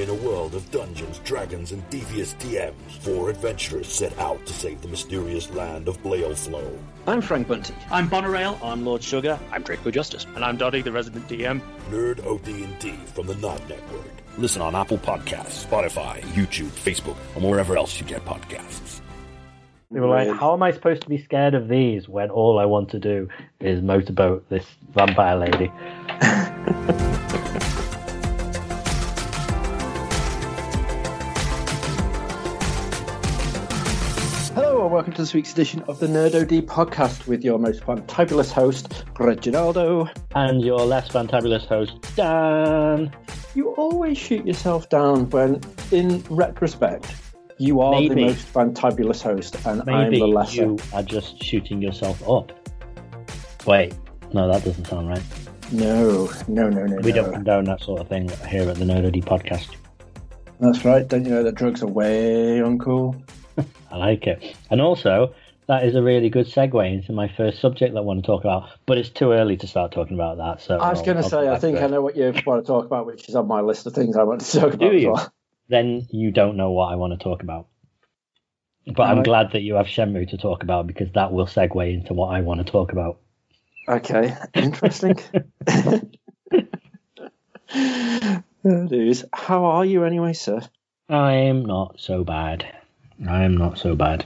In a world of dungeons, dragons, and devious DMs, four adventurers set out to save the mysterious land of Flow. I'm Frank Bunty. I'm Bonarail. I'm Lord Sugar. I'm Draco Justice. And I'm Dottie, the resident DM. Nerd OD&D from the Nod Network. Listen on Apple Podcasts, Spotify, YouTube, Facebook, and wherever else you get podcasts. They were like, how am I supposed to be scared of these when all I want to do is motorboat this vampire lady? welcome to this week's edition of the Nerd OD podcast with your most fantabulous host, Reginaldo. And your less fantabulous host, Dan. You always shoot yourself down when, in retrospect, you are Maybe. the most fantabulous host and Maybe I'm the lesser. you are just shooting yourself up. Wait, no, that doesn't sound right. No, no, no, no. We no. don't condone that sort of thing here at the Nerd OD podcast. That's right. Don't you know that drugs are way uncool? I like it. And also, that is a really good segue into my first subject that I want to talk about. But it's too early to start talking about that. So I was going to say, I think I know what you want to talk about, which is on my list of things I want to talk about. Do you? Then you don't know what I want to talk about. But I'm glad that you have Shenmue to talk about because that will segue into what I want to talk about. Okay, interesting. News. How are you anyway, sir? I'm not so bad. I'm not so bad.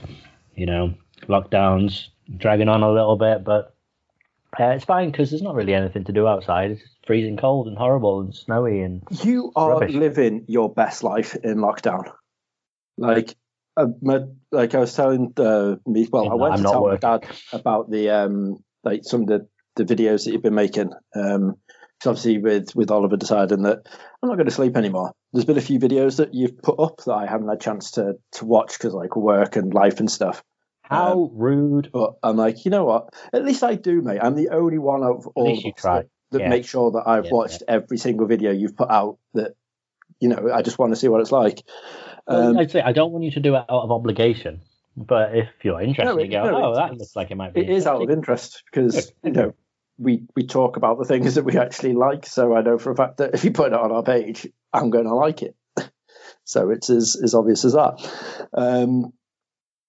You know, lockdowns dragging on a little bit, but uh, it's fine because there's not really anything to do outside. It's freezing cold and horrible and snowy and you are rubbish. living your best life in lockdown. Like, uh, my, like I was telling uh, me, well, yeah, I went I'm to tell working. my dad about the um, like some of the, the videos that you've been making. Um, obviously with with Oliver deciding that I'm not going to sleep anymore. There's been a few videos that you've put up that I haven't had a chance to to watch because like work and life and stuff. How um, rude! But I'm like, you know what? At least I do, mate. I'm the only one of all of that, that yeah. make sure that I've yeah, watched yeah. every single video you've put out. That you know, I just want to see what it's like. Um, I'd say I don't want you to do it out of obligation. But if you're interested, no, you go, no, oh, that looks like it might be. It is out of interest because you know we we talk about the things that we actually like. So I know for a fact that if you put it on our page, I'm going to like it. so it's as as obvious as that. Um,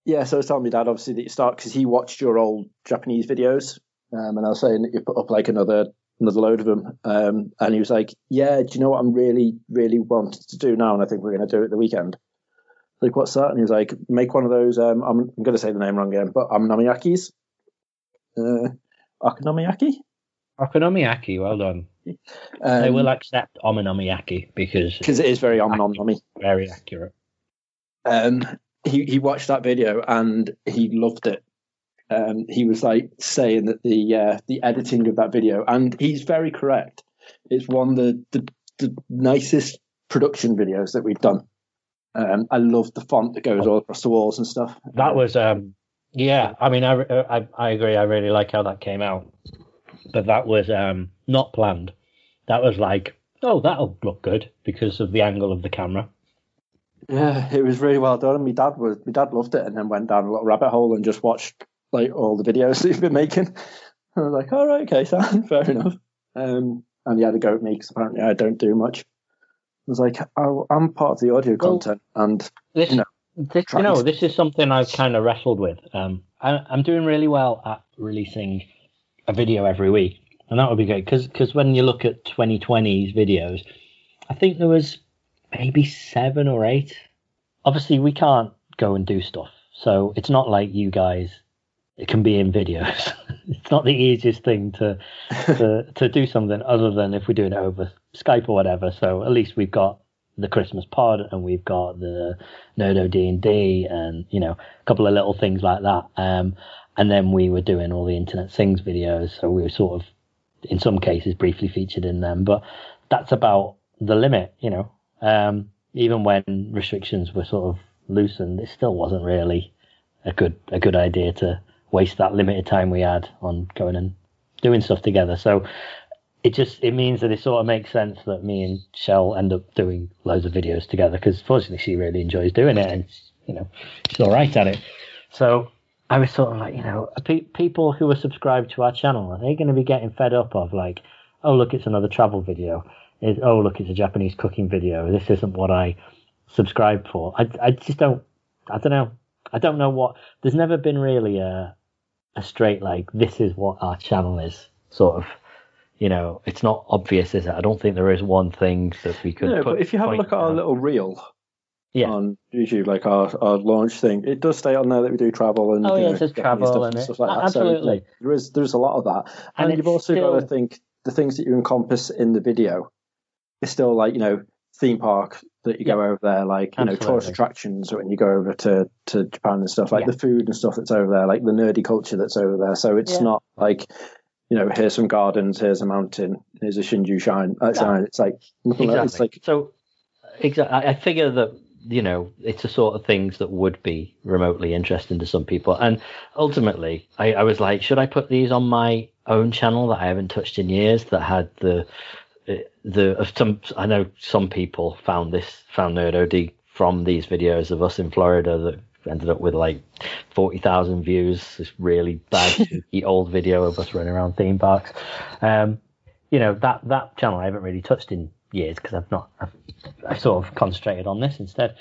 yeah. So I was telling my dad obviously that you start because he watched your old Japanese videos, um, and I was saying that you put up like another another load of them, um, and he was like, "Yeah, do you know what I'm really really wanting to do now?" And I think we're going to do it the weekend. Like, what's that? And he was like, make one of those. Um, I'm, I'm going to say the name wrong again, but okonomiyakis. Uh, Okonomiyaki? Okonomiyaki, well done. Um, they will accept omonomiyaki because because it is very omonomy. Very accurate. Um, he he watched that video and he loved it. Um, he was like saying that the uh, the editing of that video, and he's very correct. It's one of the, the, the nicest production videos that we've done. Um, I love the font that goes all across the walls and stuff. That was um, yeah, I mean, I, I, I agree. I really like how that came out, but that was um, not planned. That was like, oh, that'll look good because of the angle of the camera. Yeah, it was really well done. My dad was, my dad loved it, and then went down a little rabbit hole and just watched like all the videos that you've been making. And I was like, all right, okay, Sam, fair enough. Um, and he had a go at me because apparently I don't do much. I was like, oh, I'm part of the audio well, content, and you know, this, you know, this is something I've kind of wrestled with. Um, I, am doing really well at releasing a video every week, and that would be great because because when you look at 2020's videos, I think there was maybe seven or eight. Obviously, we can't go and do stuff, so it's not like you guys. It can be in videos. it's not the easiest thing to to to do something other than if we're doing it over Skype or whatever. So at least we've got the Christmas pod and we've got the Nerdo D and D and you know a couple of little things like that. Um, and then we were doing all the Internet Sings videos, so we were sort of in some cases briefly featured in them. But that's about the limit, you know. Um, even when restrictions were sort of loosened, it still wasn't really a good a good idea to waste that limited time we had on going and doing stuff together. So it just it means that it sort of makes sense that me and Shell end up doing loads of videos together because fortunately she really enjoys doing it and you know she's all right at it. So I was sort of like, you know, pe- people who are subscribed to our channel are they going to be getting fed up of like, oh look, it's another travel video? is oh look, it's a Japanese cooking video. This isn't what I subscribe for. I I just don't. I don't know. I don't know what. There's never been really a a straight like this is what our channel is sort of. You know, it's not obvious, is it? I don't think there is one thing that we could. No, put but if you have a look at our down. little reel yeah, on YouTube, like our, our launch thing, it does stay on there that we do travel and Oh, yeah, know, it says travel stuff and stuff like that. So, absolutely. yeah, there is there's a lot of that, and, And you've it's also got to think the things that you encompass in the video is still like you know theme park that you go over there, like you know tourist attractions when you go over to to Japan and stuff, like Yeah. the food and stuff that's over there, like the nerdy culture that's over there. So it's Yeah. not like. You know, here's some gardens, here's a mountain, here's a Shinto shrine. Uh. It's like exactly. it's like so, exactly. I I figure that you know it's the sort of things that would be remotely interesting to some people, and ultimately, I, I was like, should I put these on my own channel that I haven't touched in years that had the the of some I know some people found this found Nerd OD from these videos of us in Florida that ended up with like forty thousand views. This really bad old video of us running around theme parks. Um, you know that that channel I haven't really touched in years because I've not I've, I've sort of concentrated on this instead.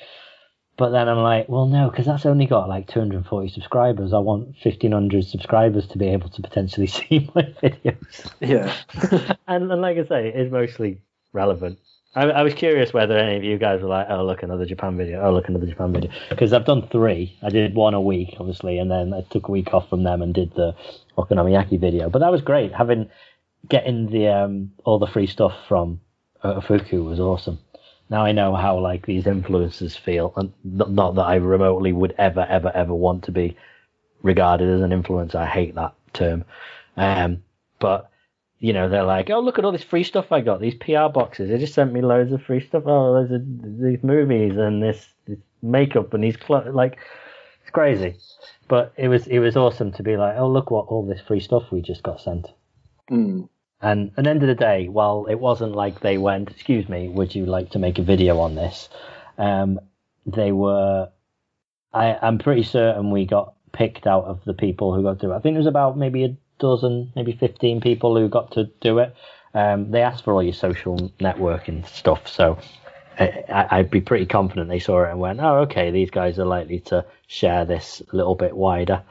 But then I'm like, well, no, because that's only got like 240 subscribers. I want 1500 subscribers to be able to potentially see my videos. yeah. and, and like I say, it is mostly relevant. I, I was curious whether any of you guys were like, oh, look, another Japan video. Oh, look, another Japan video. Because I've done three. I did one a week, obviously, and then I took a week off from them and did the Okonomiyaki video. But that was great. Having getting the um, all the free stuff from uh, Fuku was awesome. Now I know how like these influencers feel, and not, not that I remotely would ever, ever, ever want to be regarded as an influencer. I hate that term. Um, but you know, they're like, oh, look at all this free stuff I got. These PR boxes. They just sent me loads of free stuff. Oh, loads of these movies and this, this makeup and these clothes. Like, it's crazy. But it was it was awesome to be like, oh, look what all this free stuff we just got sent. Mm. And at the end of the day, while it wasn't like they went, excuse me, would you like to make a video on this? Um, they were, I, I'm pretty certain we got picked out of the people who got through. I think there was about maybe a dozen, maybe 15 people who got to do it. Um, they asked for all your social networking stuff. So I, I- I'd be pretty confident they saw it and went, oh, okay, these guys are likely to share this a little bit wider.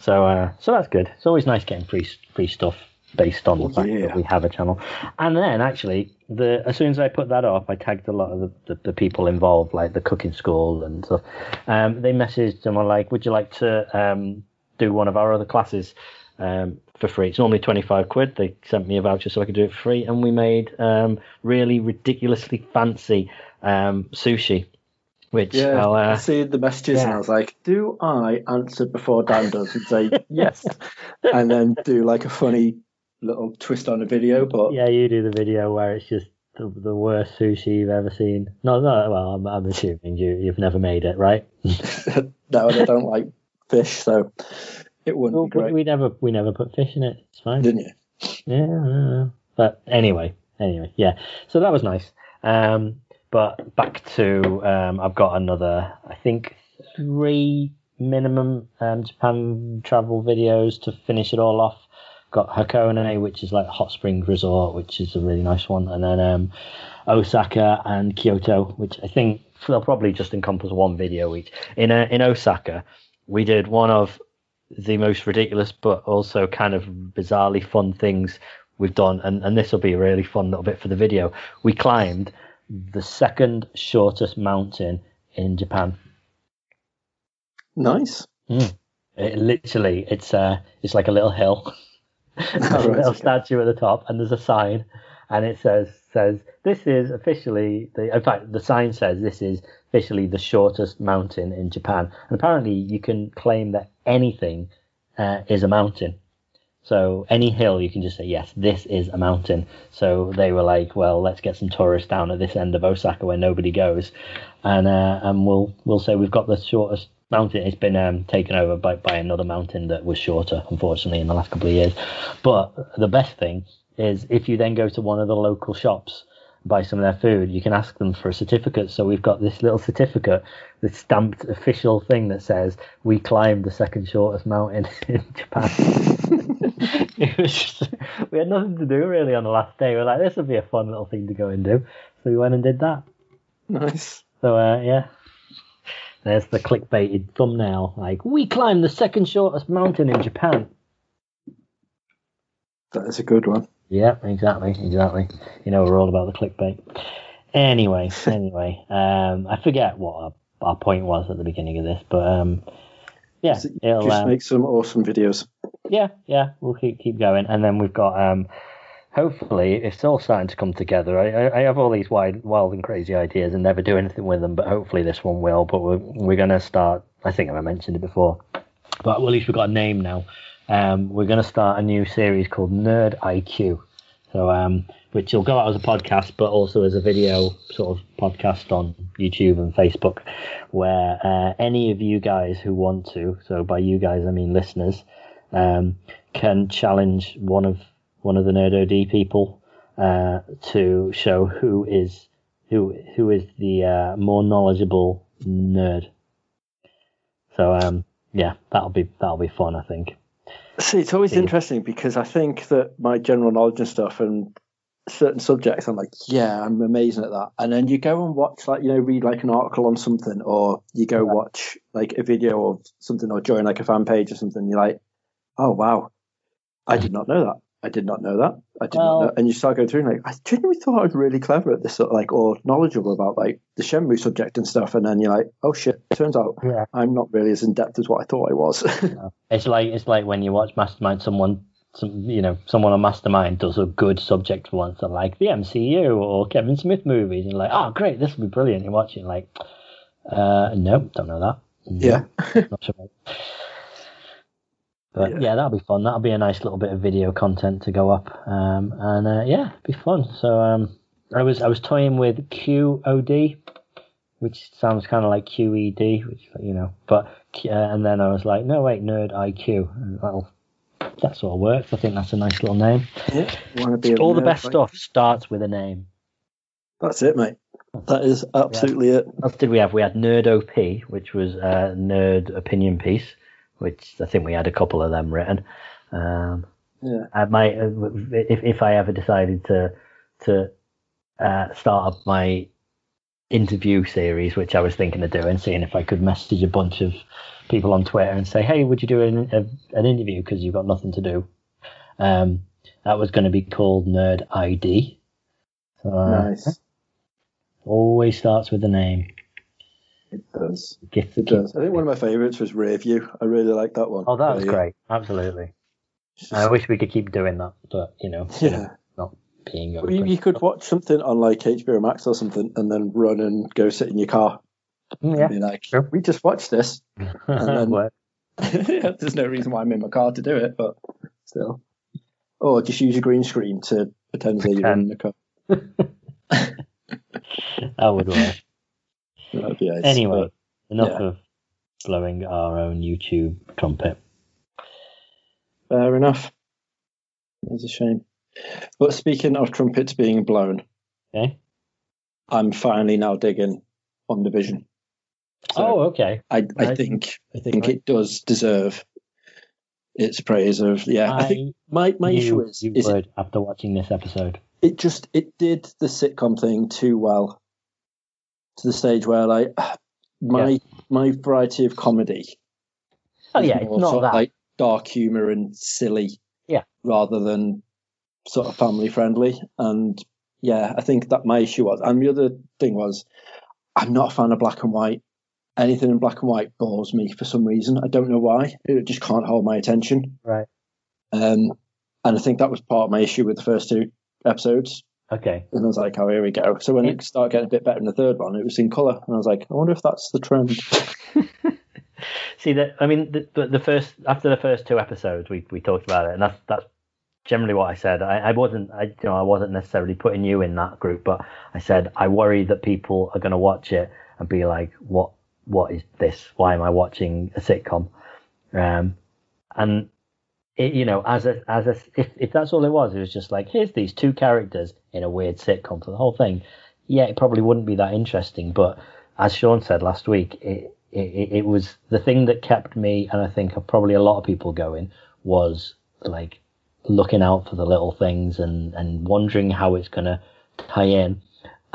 So, uh, so that's good. It's always nice getting free free stuff based on the fact yeah. that we have a channel. And then actually, the as soon as I put that up, I tagged a lot of the, the, the people involved, like the cooking school and stuff. Um, they messaged and were like, "Would you like to um, do one of our other classes um, for free?" It's normally twenty five quid. They sent me a voucher so I could do it for free, and we made um, really ridiculously fancy um, sushi. Which Yeah, I'll, I uh, see the messages and. I was like, do I answer before Dan does and say yes? and then do like a funny little twist on the video, but Yeah, you do the video where it's just the, the worst sushi you've ever seen. No, no. Well, I'm, I'm assuming you you've never made it, right? no, I don't like fish, so it wouldn't Well, be great. we never we never put fish in it. It's fine. Didn't you? Yeah. But anyway, anyway, yeah. So that was nice. Um, but back to um, I've got another. I think three minimum um, Japan travel videos to finish it all off. Got Hakone, which is like hot spring resort, which is a really nice one, and then um, Osaka and Kyoto, which I think they'll probably just encompass one video each. In uh, in Osaka, we did one of the most ridiculous but also kind of bizarrely fun things we've done, and, and this will be a really fun little bit for the video. We climbed the second shortest mountain in Japan. Nice. It literally, it's uh, it's like a little hill, There's a little okay. statue at the top, and there's a sign, and it says says this is officially the. In fact, the sign says this is officially the shortest mountain in Japan, and apparently you can claim that anything uh, is a mountain. So any hill, you can just say yes, this is a mountain. So they were like, well, let's get some tourists down at this end of Osaka where nobody goes, and uh, and we'll we'll say we've got the shortest mountain. It's been um, taken over by by another mountain that was shorter, unfortunately, in the last couple of years. But the best thing is if you then go to one of the local shops. Buy some of their food, you can ask them for a certificate. So we've got this little certificate, this stamped official thing that says we climbed the second shortest mountain in Japan. it was just, we had nothing to do really on the last day. We are like, this would be a fun little thing to go and do. So we went and did that. Nice. So uh, yeah, there's the clickbaited thumbnail. Like, we climbed the second shortest mountain in Japan. That is a good one. Yeah, exactly, exactly. You know, we're all about the clickbait. Anyway, anyway, um, I forget what our, our, point was at the beginning of this, but um, yeah, it'll just um, make some awesome videos. Yeah, yeah, we'll keep keep going, and then we've got um, hopefully it's all starting to come together. I, I have all these wild, wild and crazy ideas and never do anything with them, but hopefully this one will. But we're we're gonna start. I think I mentioned it before, but at least we've got a name now. Um, we're gonna start a new series called Nerd IQ. So um, which will go out as a podcast, but also as a video sort of podcast on YouTube and Facebook, where uh, any of you guys who want to, so by you guys I mean listeners, um, can challenge one of one of the Nerd OD people uh, to show who is who who is the uh, more knowledgeable nerd. So um, yeah, that'll be that'll be fun, I think. See, it's always interesting because I think that my general knowledge and stuff and certain subjects, I'm like, yeah, I'm amazing at that. And then you go and watch, like, you know, read like an article on something, or you go yeah. watch like a video of something, or join like a fan page or something. You're like, oh wow, I did mm. not know that. I did not know that. I did well, not know. And you start going through and like, I genuinely thought I was really clever at this, sort of like, or knowledgeable about like the Shenmue subject and stuff. And then you're like, oh shit, turns out yeah. I'm not really as in depth as what I thought I was. it's like it's like when you watch Mastermind, someone some you know someone on Mastermind does a good subject once, like the MCU or Kevin Smith movies, and like, oh great, this will be brilliant. You watch it, like, uh, no, don't know that. Yeah, not sure. But yeah. yeah. that'll be fun. That'll be a nice little bit of video content to go up, um, and uh, yeah, be fun. So um, I was I was toying with QOD, which sounds kind of like QED, which you know, but uh, and then I was like, no wait, Nerd IQ, and that'll that sort of works. I think that's a nice little name. Yeah, all the best stuff starts with a name. That's it, mate. That is absolutely yeah. it. What did we have? We had Nerd OP, which was a nerd opinion piece, which I think we had a couple of them written. Um, yeah. I might, uh, if if I ever decided to to uh, start up my interview series, which I was thinking of doing, seeing if I could message a bunch of people on Twitter and say, "Hey, would you do an, a, an interview because you've got nothing to do?" Um, that was going to be called Nerd ID. So, uh, nice. Always starts with a name. It does. Get, it does. I think one of my favourites was Review. I really like that one. Oh, that was great. Absolutely. I wish we could keep doing that, but you know, yeah. not being. You, you, could watch something on like HBO Max or something, and then run and go sit in your car Mm, yeah. Be like, sure. we just watched this. And then, there's no reason why I'm in my car to do it, but still. Or just use a green screen to pretend that you're in the car. that would work. That'd be nice, anyway, but, enough yeah. of blowing our own YouTube trumpet. Fair enough. It's a shame. But speaking of trumpets being blown, okay. I'm finally now digging WandaVision. So oh, okay. I, I think I think right. it does deserve its praise of yeah. I, I think my my issue is, you is would it, after watching this episode. It just it did the sitcom thing too well to the stage where like my yeah. my variety of comedy. Oh yeah, it's not that like dark humor and silly. Yeah. Rather than sort of family friendly, and yeah, I think that my issue was, and the other thing was, I'm not a fan of black and white anything in black and white bores me for some reason. I don't know why. It just can't hold my attention. Right. Um, and I think that was part of my issue with the first two episodes. Okay. And I was like, oh, here we go. So when it, started getting a bit better in the third one, it was in colour. And I was like, I wonder if that's the trend. See that? I mean, the, the first after the first two episodes, we we talked about it, and that's that's generally what I said. I, I wasn't, I you know, I wasn't necessarily putting you in that group, but I said I worry that people are going to watch it and be like, what what is this? Why am I watching a sitcom? Um, and it, you know, as a as a if if that's all it was, it was just like here's these two characters in a weird sitcom for the whole thing. Yeah, it probably wouldn't be that interesting, but as Sean said last week, it it, it was the thing that kept me and I think probably a lot of people going was like looking out for the little things and and wondering how it's gonna tie in.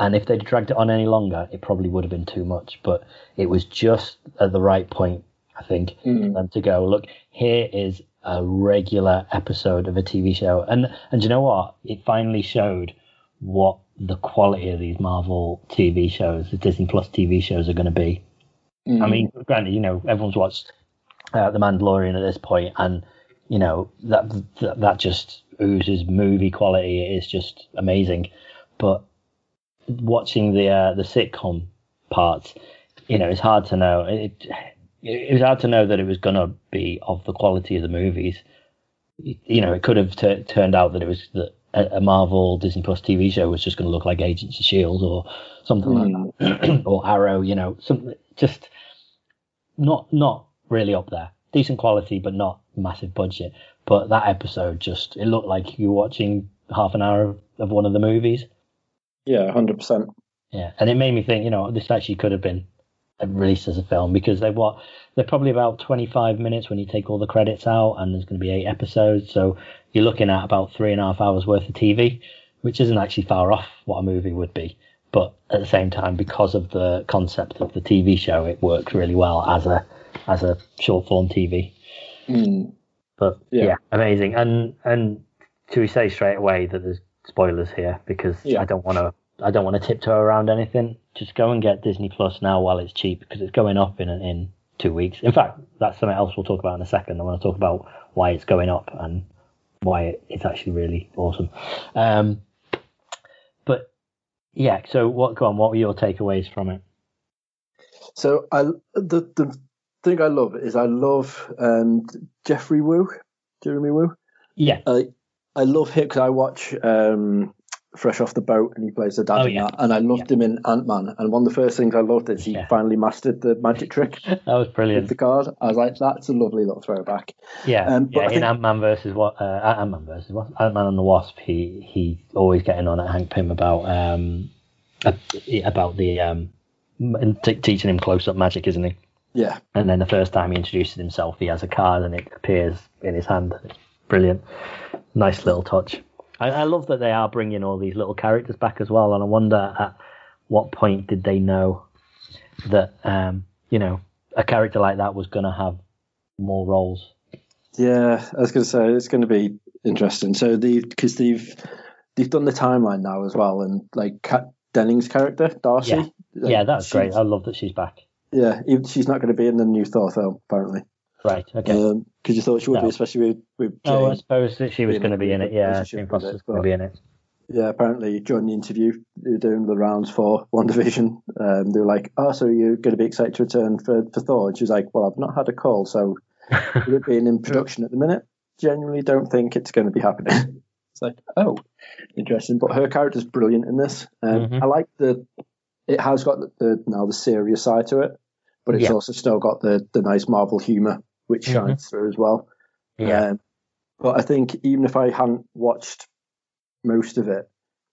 And if they'd dragged it on any longer, it probably would have been too much. But it was just at the right point, I think, Mm. for them to go, look, here is a regular episode of a TV show. And and you know what? It finally showed what the quality of these Marvel TV shows, the Disney Plus TV shows, are going to be. Mm. I mean, granted, you know, everyone's watched uh, The Mandalorian at this point, and you know that that, that just oozes movie quality. It is just amazing. But watching the uh, the sitcom parts, you know, it's hard to know. It it was hard to know that it was gonna be of the quality of the movies. You know, it could have t- turned out that it was that a, Marvel Disney Plus TV show was just going to look like Agents of Shield or something like hmm. that, or Arrow. You know, some just not not really up there. Decent quality, but not massive budget. But that episode just it looked like you were watching half an hour of, of one of the movies. yeah, hundred percent. Yeah, and it made me think, you know, this actually could have been released as a film because they what they're probably about 25 minutes when you take all the credits out, and there's going to be eight episodes, so you're looking at about three and a half hours worth of TV, which isn't actually far off what a movie would be. But at the same time, because of the concept of the TV show, it works really well as a as a short form TV. Mm. But Yeah. yeah. amazing. And and to we say straight away that there's spoilers here because Yeah. I don't want to I don't want to tiptoe around anything. Just go and get Disney Plus now while it's cheap because it's going up in in two weeks. In fact, that's something else we'll talk about in a second. I want to talk about why it's going up and why it's actually really awesome. Um, but yeah, so what? Go on. What were your takeaways from it? So I the the thing I love is I love um, Jeffrey Wu, Jeremy Wu. Yeah, I I love him because I watch um, Fresh Off the Boat and he plays the dad Oh, in yeah. that, and I loved him in Ant Man. And one of the first things I loved is he Yeah. finally mastered the magic trick that was with brilliant. the card. I was like, that's a lovely little throwback. Yeah, Um, but yeah. In Ant Man versus what? Uh, Ant Man versus what? Ant Man and the Wasp. He he's always getting on at Hank Pym about um about the um t- teaching him close up magic, isn't he? Yeah, And then the first time he introduces himself, he has a card and it appears in his hand. Brilliant. Nice little touch. I, I love that they are bringing all these little characters back as well. And I wonder at what point did they know that, um, you know, a character like that was going to have more roles. yeah. I was going to say it's going to be interesting. So the because they've they've done the timeline now as well, and like Kat Dennings' character Darcy. Yeah. like, yeah, that's great. I love that she's back. Yeah, she's not going to be in the new Thor film apparently. Right. Okay. Because you thought she would be, especially with with oh, I suppose that she was going to be in it. Yeah, Jane Foster's going to be in it. Yeah, apparently during the interview they were doing the rounds for WandaVision, um, they were like, "Oh, so you're going to be excited to return for, for Thor?" And she was like, "Well, I've not had a call, so with it being in production at the minute, genuinely don't think it's going to be happening." it's like, oh, interesting. But her character's brilliant in this. Um, Mhm. I like the. It has got the, the now the serious side to it, but it's Yeah. also still got the the nice Marvel humor which Mhm. shines through as well. Yeah. Um, but I think even if I hadn't watched most of it,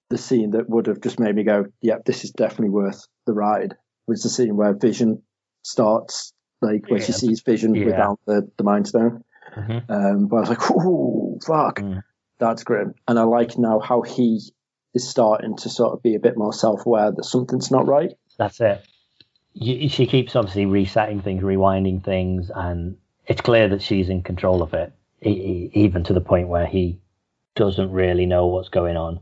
the scene that would have just made me go, "Yep, this is definitely worth the ride," was the scene where Vision starts, like where she sees Vision Yeah. without the the Mind Stone. Mhm. Um, but I was like, "Ooh, fuck, Mm. that's grim." And I like now how he is starting to sort of be a bit more self-aware that something's not right. That's it. She keeps obviously resetting things, rewinding things, and it's clear that she's in control of it, even to the point where he doesn't really know what's going on.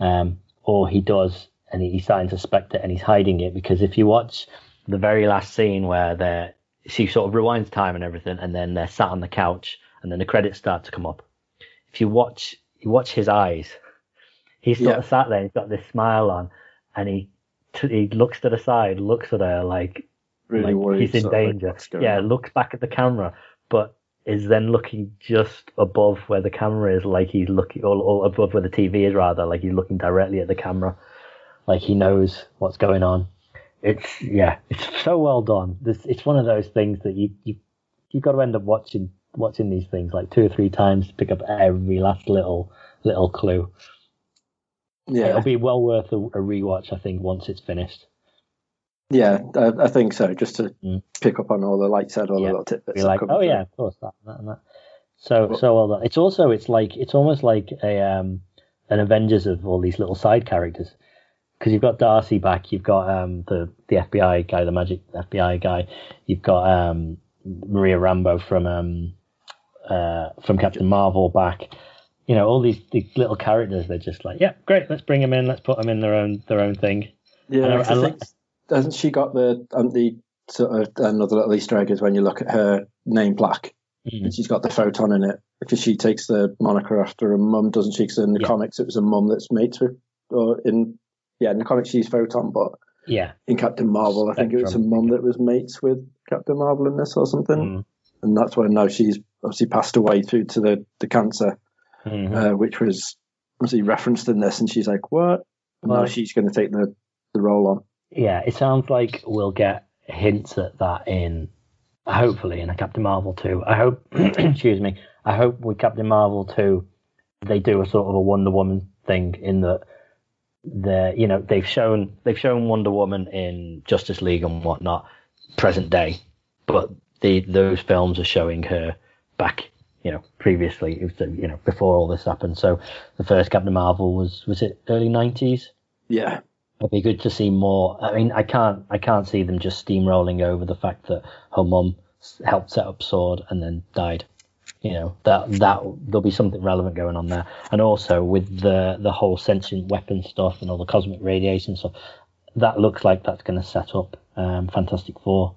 Um, or he does, and he's starting to suspect it, and he's hiding it because if you watch the very last scene where they're, she sort of rewinds time and everything, and then they're sat on the couch, and then the credits start to come up. If you watch, you watch his eyes. He's sort Yeah. of sat there, he's got this smile on, and he t- he looks to the side, looks at her like Really like he's in of like, danger. yeah, on. looks back at the camera, but is then looking just above where the camera is, like he's looking, or, or above where the TV is, rather, like he's looking directly at the camera, like he knows what's going on. It's yeah, it's so well done. This, it's one of those things that you you you got to end up watching watching these things like two or three times to pick up every last little little clue. yeah, It'll be well worth a, a rewatch, I think, once it's finished. Yeah, I, I think so. Just to Mm. pick up on all the, like said, all Yeah. the little tidbits. Be like, oh through. yeah, of course that, that and that. So so well done. It's also it's like it's almost like a um an Avengers of all these little side characters because you've got Darcy back, you've got um the the FBI guy, the magic FBI guy, you've got um Maria Rambeau from um uh from Captain Marvel back. You know all these, these little characters. They're just like, yeah, great. Let's bring them in. Let's put them in their own their own thing. Yeah, And I- I, I think hasn't she got the um, the sort of another little Easter egg is when you look at her name plaque Mm. and she's got the photon in it because she takes the moniker after her mum, doesn't she? Because in the Yeah. comics it was a mum that's mates with, or in yeah, in the comics she's photon, but Yeah. in Captain Marvel I think it was a mum that was mates with Captain Marvel in this or something, Mm. and that's when now she's obviously passed away through to the the cancer, Mhm. uh, which was obviously referenced in this, and she's like, what? And now she's going to take the the role on. Yeah, it sounds like we'll get hints at that in hopefully in a Captain Marvel 2. I hope excuse me. I hope with Captain Marvel 2 they do a sort of a Wonder Woman thing in that the you know they've shown they've shown Wonder Woman in Justice League and whatnot present day, but the those films are showing her back you know previously you know before all this happened. So the first Captain Marvel was was it early 90s? Yeah, It'd be good to see more. I mean, I can't, I can't see them just steamrolling over the fact that her mum helped set up Sword and then died. You know that that there'll be something relevant going on there, and also with the the whole sentient weapon stuff and all the cosmic radiation stuff, that looks like that's going to set up um, Fantastic Four.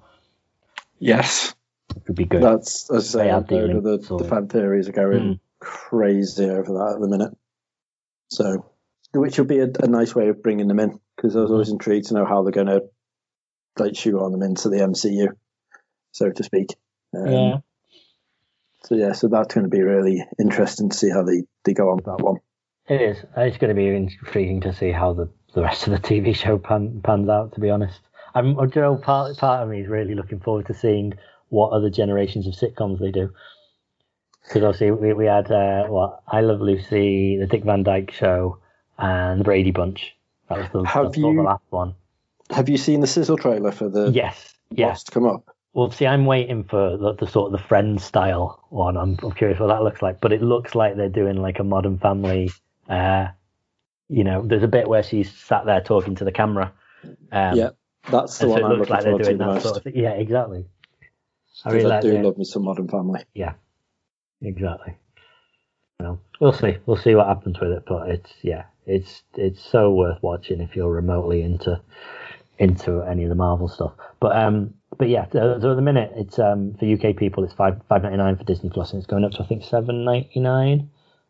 yes. It would be good. That's as I say, are a load of the, the fan theories are going Mm. crazy over that at the minute. So, which will be a, a nice way of bringing them in because I was always intrigued to know how they're going to like shoot on them into the MCU, so to speak. Um, yeah, So yeah, so that's going to be really interesting to see how they, they go on with that one. it is. It's going to be intriguing to see how the, the rest of the TV show pan, pans out. To be honest, I'm, you know, part part of me is really looking forward to seeing what other generations of sitcoms they do. Because obviously we, we had uh, what I Love Lucy, the Dick Van Dyke Show, and the Brady Bunch. That was the, Have all the you- last one. Have you seen the sizzle trailer for the Yes, yes. to come up? Well, see, I'm waiting for the, the sort of the Friends style one. I'm, I'm curious what that looks like, but it looks like they're doing like a Modern Family. Uh, you know, there's a bit where she's sat there talking to the camera. Um, yeah, that's the and so one it looks like they're doing that most. sort of thing. Yeah, exactly. I really I do love me some Modern Family. Yeah, exactly. Well, we'll see. We'll see what happens with it, but it's yeah, it's it's so worth watching if you're remotely into into any of the Marvel stuff. But um, but yeah, so so at the minute it's um for UK people it's five five ninety nine for Disney Plus, and it's going up to I think seven ninety nine.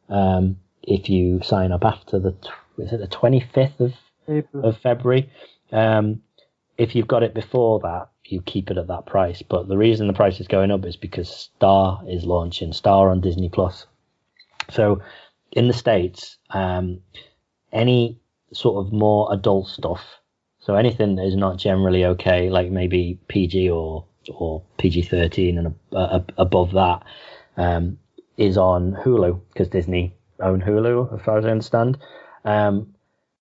Um, if you sign up after the is it the twenty fifth of of February. Um, if you've got it before that, you keep it at that price. But the reason the price is going up is because Star is launching Star on Disney Plus. So in the states, um, any sort of more adult stuff, so anything that is not generally okay, like maybe PG or or PG thirteen and a, a, above that, um, is on Hulu because Disney own Hulu, as far as I understand. Um,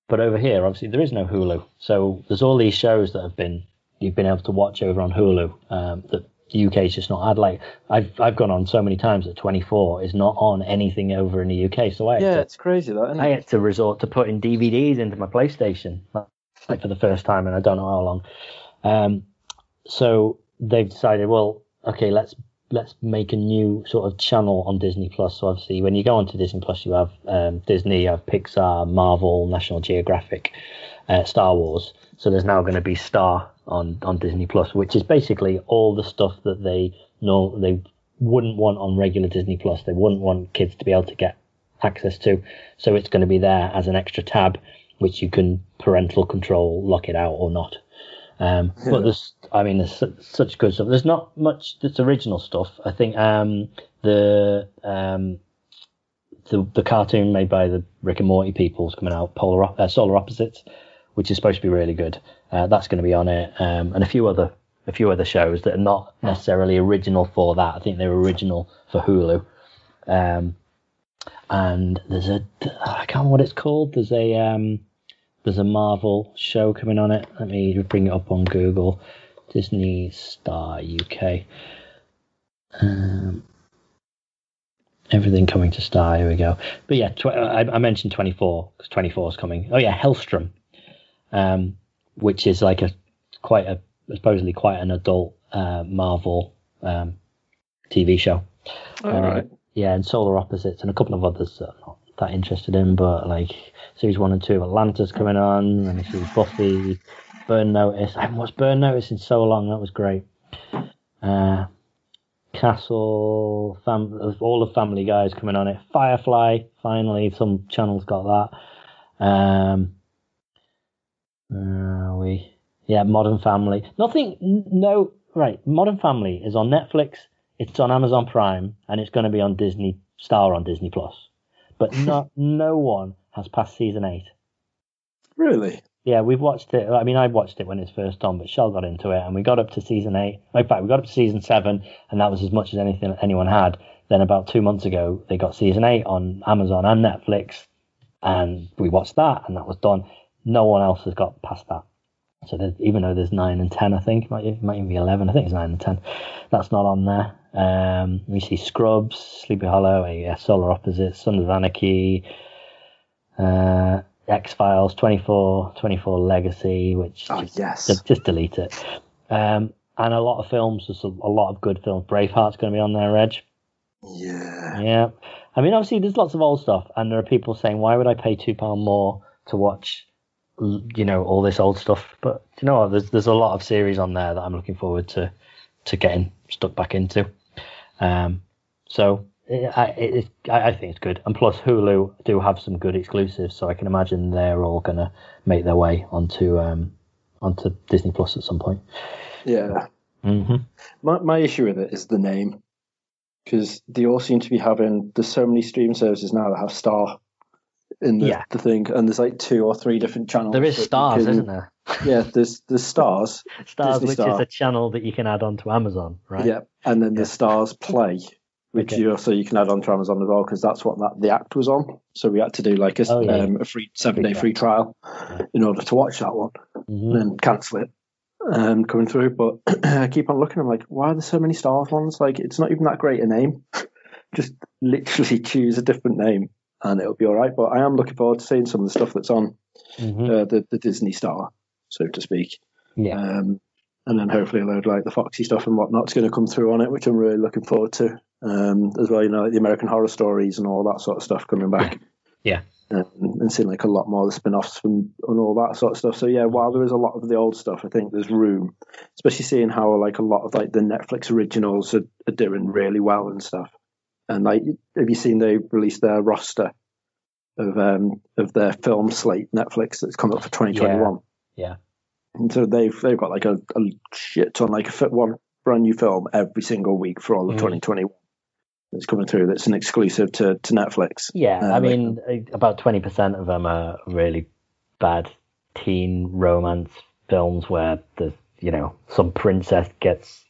but over here, obviously, there is no Hulu. So there's all these shows that have been you've been able to watch over on Hulu um, that the UK's just not had. Like I've I've gone on so many times that 24 is not on anything over in the UK. So I Yeah, to, it's crazy that. Isn't I it? had to resort to putting DVDs into my PlayStation, like for the first time, and I don't know how long. Um, so they've decided, well, okay, let's let's make a new sort of channel on Disney Plus. So obviously, when you go onto Disney Plus, you have um, Disney, you have Pixar, Marvel, National Geographic, uh, Star Wars. So there's now going to be Star on on Disney Plus, which is basically all the stuff that they know they wouldn't want on regular Disney Plus. They wouldn't want kids to be able to get access to. So it's going to be there as an extra tab, which you can parental control, lock it out or not. Um, But there's, I mean, there's such good stuff. There's not much that's original stuff. I think um, the um, the the cartoon made by the Rick and Morty people is coming out, Polar uh, Solar Opposites, which is supposed to be really good. Uh, that's going to be on it, um, and a few other a few other shows that are not necessarily original for that. I think they're original for Hulu. Um, and there's a I can't remember what it's called. There's a um, there's a Marvel show coming on it. Let me bring it up on Google. Disney Star UK. Um, everything coming to Star. Here we go. But yeah, tw- I, I mentioned 24 because 24 is coming. Oh yeah, Helstrom, um, which is like a quite a supposedly quite an adult uh, Marvel um, TV show. All Uh, right. Yeah, and Solar Opposites and a couple of others that I'm not that interested in, but like series one and two of Atlanta's coming on, and this is Buffy, Burn Notice. I haven't watched Burn Notice in so long. That was great. Uh, Castle, fam- all the Family Guys coming on it. Firefly, finally, some channels got that. Um, uh, we, yeah, Modern Family. Nothing, no, right. Modern Family is on Netflix. It's on Amazon Prime, and it's going to be on Disney Star on Disney Plus. But not, no one has passed season eight. Really? Yeah, we've watched it. I mean, I watched it when it's first on, but Shell got into it, and we got up to season eight. In fact, we got up to season seven, and that was as much as anything anyone had. Then about two months ago, they got season eight on Amazon and Netflix, and we watched that, and that was done. No one else has got past that. So even though there's nine and ten, I think it might, it might even be eleven. I think it's nine and ten. That's not on there. Um, we see Scrubs, Sleepy Hollow, yeah, Solar Opposites, Sons of Anarchy, uh, X Files, 24, 24 Legacy, which Oh just, yes. just, just delete it. Um, and a lot of films. There's a, lot of good films. Braveheart's going to be on there, Reg. Yeah. Yeah. I mean, obviously, there's lots of old stuff, and there are people saying, why would I pay £2 more to watch, you know, all this old stuff? But you know? There's, there's a lot of series on there that I'm looking forward to, to getting stuck back into. Um, so it, I, it, I think it's good. And plus, Hulu do have some good exclusives, so I can imagine they're all going to make their way onto um, onto Disney Plus at some point. Yeah. hmm My my issue with it is the name, because they all seem to be having. There's so many stream services now that have Star in the, Yeah. the thing, and there's like two or three different channels. There is Starz, can- isn't there? Yeah, there's there's Starz. Starz, Disney which Star. is a channel that you can add on to Amazon, right? Yeah, and then the StarzPlay, which Okay. you also you can add on to Amazon as well because that's what that the act was on. So we had to do like a, Oh, yeah. um, a free seven day Free free trial in order to watch that one Mhm. and then cancel it. Um, coming through, but I keep on looking. I'm like, why are there so many Starz ones? Like, it's not even that great a name. Just literally choose a different name, and it'll be all right. But I am looking forward to seeing some of the stuff that's on Mhm. uh, the the Disney Star, so to speak. Yeah. Um, and then hopefully a load like the Foxy stuff and whatnot's going to come through on it, which I'm really looking forward to. Um, as well, you know, like the American Horror Stories and all that sort of stuff coming back. Yeah. Um, and seeing like a lot more of the spin-offs and, and all that sort of stuff. So yeah, while there is a lot of the old stuff, I think there's room, especially seeing how like a lot of like the Netflix originals are, are doing really well and stuff. And like, have you seen they released their roster of um of their film slate Netflix that's come up for 2021? Yeah. And so they've they've got like a, a shit ton, like a fit one brand new film every single week for all of Mhm. 2021. That's coming through. That's an exclusive to, to Netflix. Yeah, Uh, I mean, uh, about 20% of them are really bad teen romance films where the you know some princess gets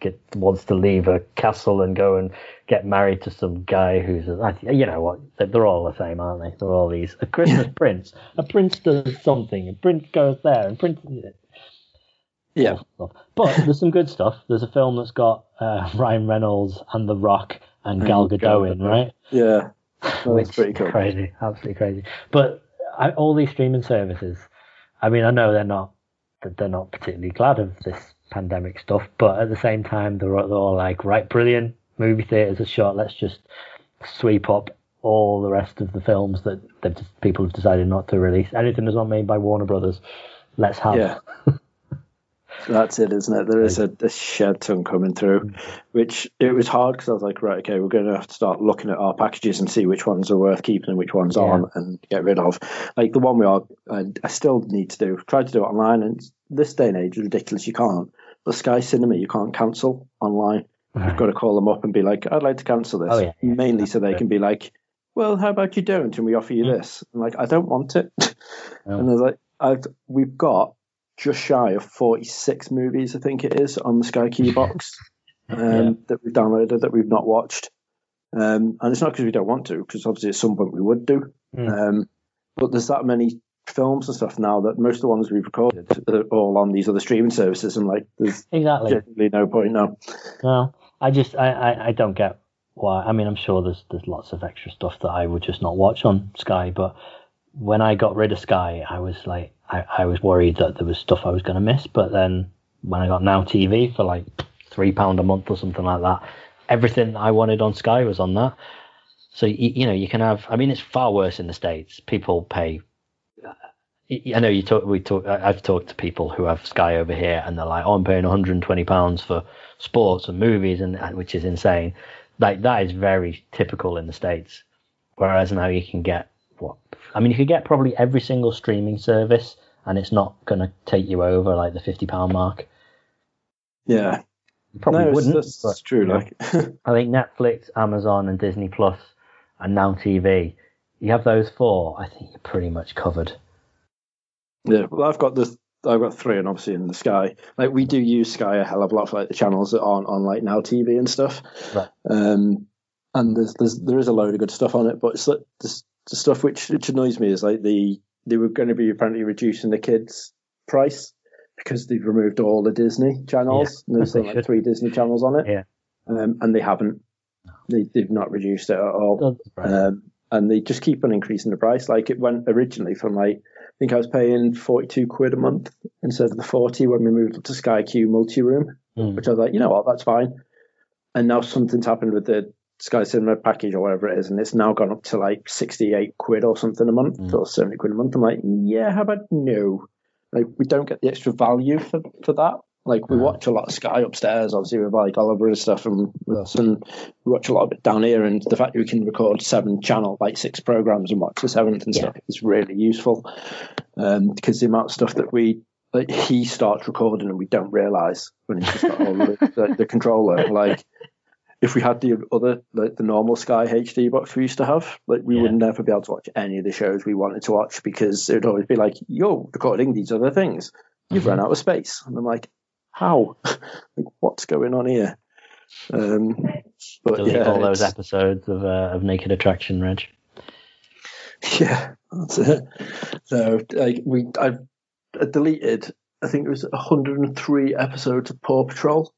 get wants to leave a castle and go and get married to some guy who's a, you know what they're- all the same aren't they they're all these a christmas prince a prince does something a prince goes there and prince Yeah. But there's some good stuff. There's a film that's got uh, Ryan Reynolds and The Rock and And Gal Gadot in, right? Yeah. That's Which pretty cool. Crazy, absolutely crazy. But I, all these streaming services, I mean, I know they're not they're not particularly glad of this pandemic stuff, but at the same time, they're, they're all like, right, brilliant, movie theaters are shut. Let's just sweep up all the rest of the films that they've just, people have decided not to release. Anything that's not made by Warner Brothers, let's have. Yeah. That's it, isn't it? There is a, a shed ton coming through, which it was hard because I was like, right, okay, we're going to have to start looking at our packages and see which ones are worth keeping and which ones Yeah. aren't, and get rid of. Like the one we are, I, I still need to do. Tried to do it online, and this day and age is ridiculous. You can't. The Sky Cinema, you can't cancel online. You've got to call them up and be like, I'd like to cancel this. Oh, yeah, yeah. Mainly so they That's can be like, well, how about you don't, and we offer you Mm. this. I'm like, I don't want it. No. And there's like, I've we've got just shy of 46 movies, I think it is, on the Sky Q box um, that we've downloaded that we've not watched. Um, and it's not because we don't want to, because obviously at some point we would do. Mm. Um, but there's that many films and stuff now that most of the ones we've recorded are all on these other streaming services, and like there's Exactly. no point now. No, I just I, I, I don't get why. I mean, I'm sure there's there's lots of extra stuff that I would just not watch on Sky, but when I got rid of Sky, I was like, I, I was worried that there was stuff I was going to miss. But then when I got Now TV for like three pound a month or something like that, everything I wanted on Sky was on that. So you, you know, you can have. I mean, it's far worse in the states. People pay. I know you talk. We talk. I've talked to people who have Sky over here, and they're like, "Oh, I'm paying 120 pounds for sports and movies," and which is insane. Like that is very typical in the states. Whereas now you can get what? I mean, you could get probably every single streaming service, and it's not going to take you over like the 50 pound mark. Yeah, You probably no, wouldn't. that's, but, true. you know. Like, I think Netflix, Amazon, and Disney Plus, and Now TV. You have those four. I think you're pretty much covered. Yeah, well, I've got the I've got three, and obviously in the Sky, like we do use Sky a hell of a lot for like the channels that aren't on like Now TV and stuff. Right. Um, and there's there's there is a load of good stuff on it, but it's like the, the stuff which which annoys me is like the they were going to be apparently reducing the kids price because they've removed all the Disney channels. Yeah, There's like should. three Disney channels on it. Yeah. Um, and they haven't. They, they've not reduced it at all. Right. Um, and they just keep on increasing the price. Like it went originally from like I think I was paying forty two quid a month instead of the forty when we moved up to Sky Q multi room, Mm. which I was like, you know what, that's fine. And now something's happened with the Sky Cinema package or whatever it is, and it's now gone up to like sixty eight quid or something a month Mm. or seventy quid a month. I'm like, yeah, how about no? Like we don't get the extra value for for that. Like we watch a lot of Sky upstairs, obviously with like Oliver and stuff, and us, and we watch a lot of it down here. And the fact that we can record seven channel, like six programs, and watch the seventh and Yeah. stuff is really useful. Um, because the amount of stuff that we like, he starts recording and we don't realize when he's just got all the, the, the controller. Like if we had the other like the normal Sky HD box we used to have, like we Yeah. would never be able to watch any of the shows we wanted to watch because it would always be like, "You're recording these other things. You've run out of space." And I'm like, "How? like what's going on here?" Um, but Delete yeah, all those it's- episodes of uh, of Naked Attraction, Reg. Yeah, that's it. So like we, I, I deleted. I think it was 103 episodes of Paw Patrol.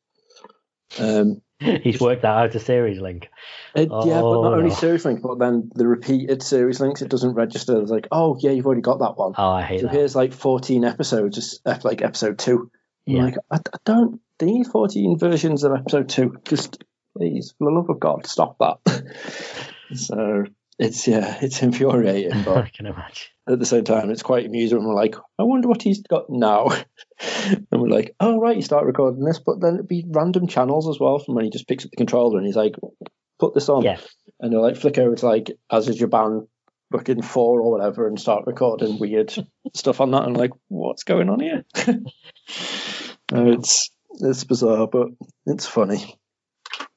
Um, He's worked that out a series link. it, yeah, but Oh, not only no. series links, but then the repeated series links. It doesn't register. It's like, oh yeah, you've already got that one. Oh, I hate so that. here's like 14 episodes, just like episode two. Yeah. like, I, I don't. Need 14 versions of episode two. Just please, for the love of God, stop that. so it's yeah, it's infuriating, but I can imagine. at the same time, it's quite amusing. We're like, I wonder what he's got now. and we're like, oh, right, you start recording this, but then it'd be random channels as well from when he just picks up the controller and he's like, put this on. Yeah. And he'll like flick over to like, as is your band booking four or whatever and start recording weird stuff on that. And I'm like, what's going on here? Uh, it's, it's bizarre, but it's funny.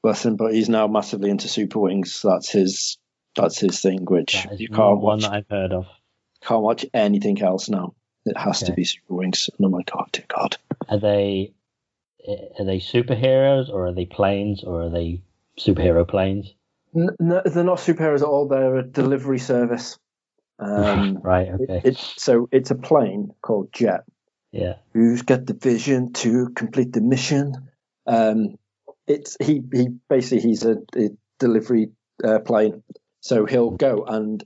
Bless him, but he's now massively into Super Wings. That's his, that's his thing, which you can't one watch that I've heard of. can't watch anything else now. It has to be Super Wings. And I'm like, oh dear God. Are they are they superheroes or are they planes or are they superhero planes? No, they're not superheroes at all. They're a delivery service. Um, right. it- Okay. so it's a plane called Jet. yeah. Who's got the vision to complete the mission? Um, it's he he basically he's a, a delivery uh, plane. So he'll go and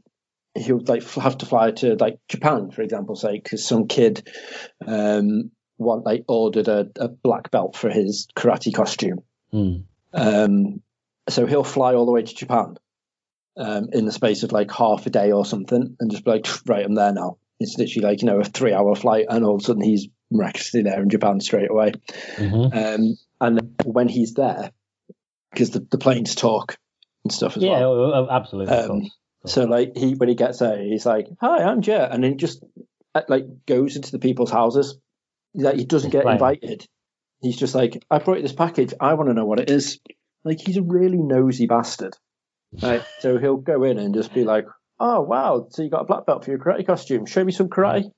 he'll like have to fly to like Japan, for example, say because some kid um want like ordered a, a black belt for his karate costume. Hmm. Um, so he'll fly all the way to Japan um, in the space of like half a day or something, and just be like, right, I'm there now. It's literally like you know a three-hour flight, and all of a sudden he's miraculously there in Japan straight away. hmm Um, and when he's there, because the, the planes talk and stuff as Yeah. well. oh, oh, absolutely. Um, course. So like he when he gets there, he's like, "Hi, I'm Jet," and then just uh, like goes into the people's houses. Like he doesn't get invited. He's just like, "I brought you this package. I want to know what it is." Like he's a really nosy bastard. Right. so he'll go in and just be like, "Oh wow, so you got a black belt for your karate costume? Show me some karate."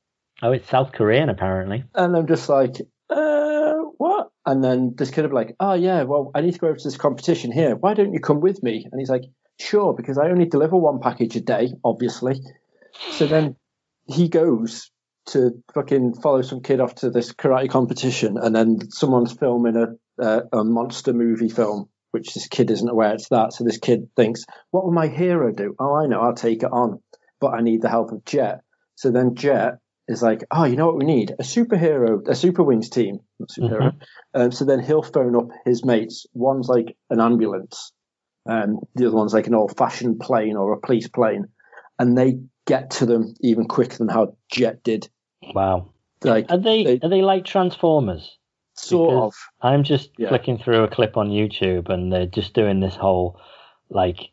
Oh, it's South Korean apparently. And I'm just like, uh, what? And then this kid will be like, oh, yeah, well, I need to go over to this competition here. Why don't you come with me? And he's like, sure, because I only deliver one package a day, obviously. So then he goes to fucking follow some kid off to this karate competition, and then someone's filming a, uh, a monster movie film which this kid isn't aware it's that. So this kid thinks, what will my hero do? Oh, I know, I'll take it on, but I need the help of Jet. So then Jet is like, oh, you know what we need? A superhero, a super wings team, not superhero. Mm-hmm. Um, so then he'll phone up his mates. One's like an ambulance, and the other one's like an old fashioned plane or a police plane, and they get to them even quicker than how Jet did. Wow. Like Are they, They- are they like Transformers? Sort because- of. I'm just Yeah. flicking through a clip on YouTube and they're just doing this whole like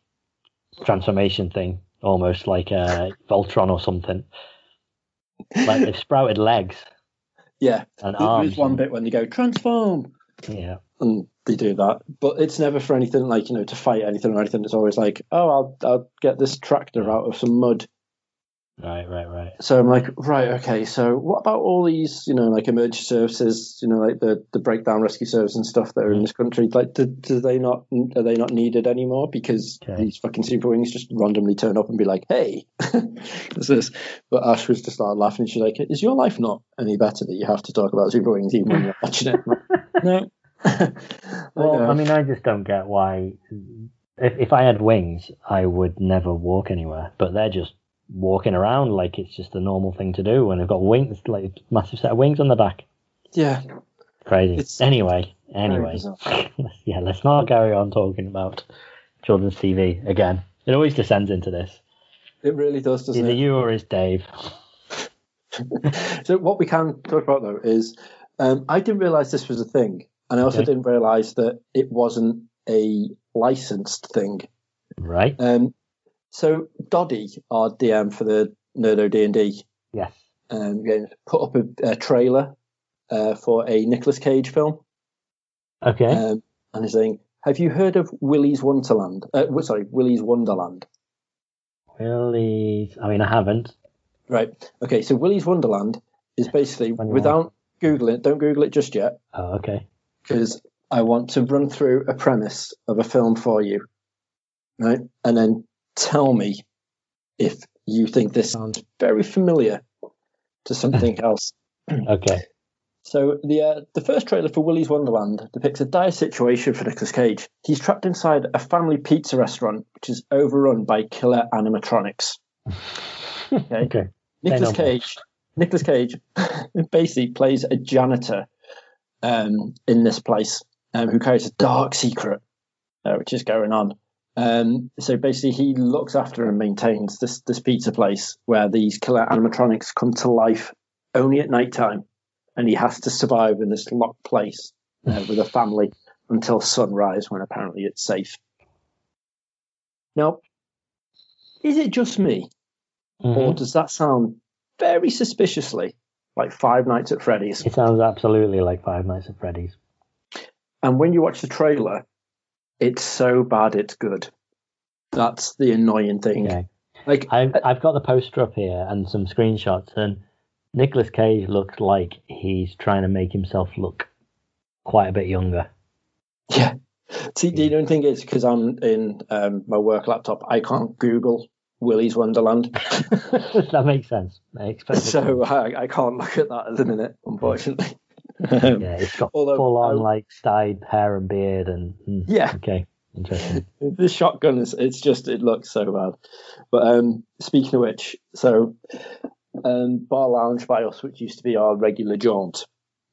transformation thing, almost like a Voltron or something. Like they've sprouted legs Yeah, and There- arms. there's one bit when they go transform, Yeah. and they do that, but it's never for anything like you know to fight anything or anything. It's always like, oh, I'll I'll get this tractor out of some mud. Right, right, right. So I'm like, right, okay. So what about all these, you know, like emergency services, you know, like the the breakdown rescue service and stuff that are in mm-hmm. this country? Like, do, do they not are they not needed anymore because Okay. these fucking super wings just randomly turn up and be like, hey, what's this? But Ash was just started laughing. She's like, is your life not any better that you have to talk about super wings even when you're watching it? No. Well, know. I mean, I just don't get why. If if I had wings, I would never walk anywhere. But they're just walking around like it's just a normal thing to do, and they've got wings, like a massive set of wings on the back. yeah, Crazy. It's anyway, anyway, yeah. Let's not carry on talking about children's TV again. It always descends into this. it really does, doesn't Either it? you or is Dave. So what we can talk about though is um, I didn't realize this was a thing, and I also Okay. didn't realize that it wasn't a licensed thing. Right? Um, so Doddy, our DM for the Nerdo D and D, Yes. um, put up a, a trailer uh, for a Nicolas Cage film, Okay. um, and he's saying, "Have you heard of Willy's Wonderland? Uh, sorry, Willy's Wonderland." Willie's. I mean, I haven't. Right. Okay. So Willy's Wonderland is basically without Googling it. Don't Google it just yet. Oh, okay. because I want to run through a premise of a film for you, right? And then tell me if you think this sounds very familiar to something else. Okay. So the uh, the first trailer for Willy's Wonderland depicts a dire situation for Nicolas Cage. He's trapped inside a family pizza restaurant which is overrun by killer animatronics. Okay. Okay. Nicolas Cage. Nicolas Cage basically plays a janitor um, in this place um, who carries a dark secret, uh, which is going on. Um, so basically, he looks after and maintains this this pizza place where these killer animatronics come to life only at night time, and he has to survive in this locked place uh, with a family until sunrise, when apparently it's safe. Now, is it just me? Mhm. or does that sound very suspiciously like Five Nights at Freddy's? It sounds absolutely like Five Nights at Freddy's. And when you watch the trailer, it's so bad it's good. That's the annoying thing. Okay. Like, I've I've got the poster up here and some screenshots, and Nicolas Cage looks like he's trying to make himself look quite a bit younger. yeah. See, the only thing is because I'm in um, my work laptop, I can't Google Willy's Wonderland, that makes sense. I so I, I can't look at that at the minute, unfortunately. Um, yeah, it's got although full on like dyed hair and beard, and mm, Yeah. okay, interesting. the shotgun is it's just it looks so bad but um speaking of which so um bar lounge by us which used to be our regular jaunt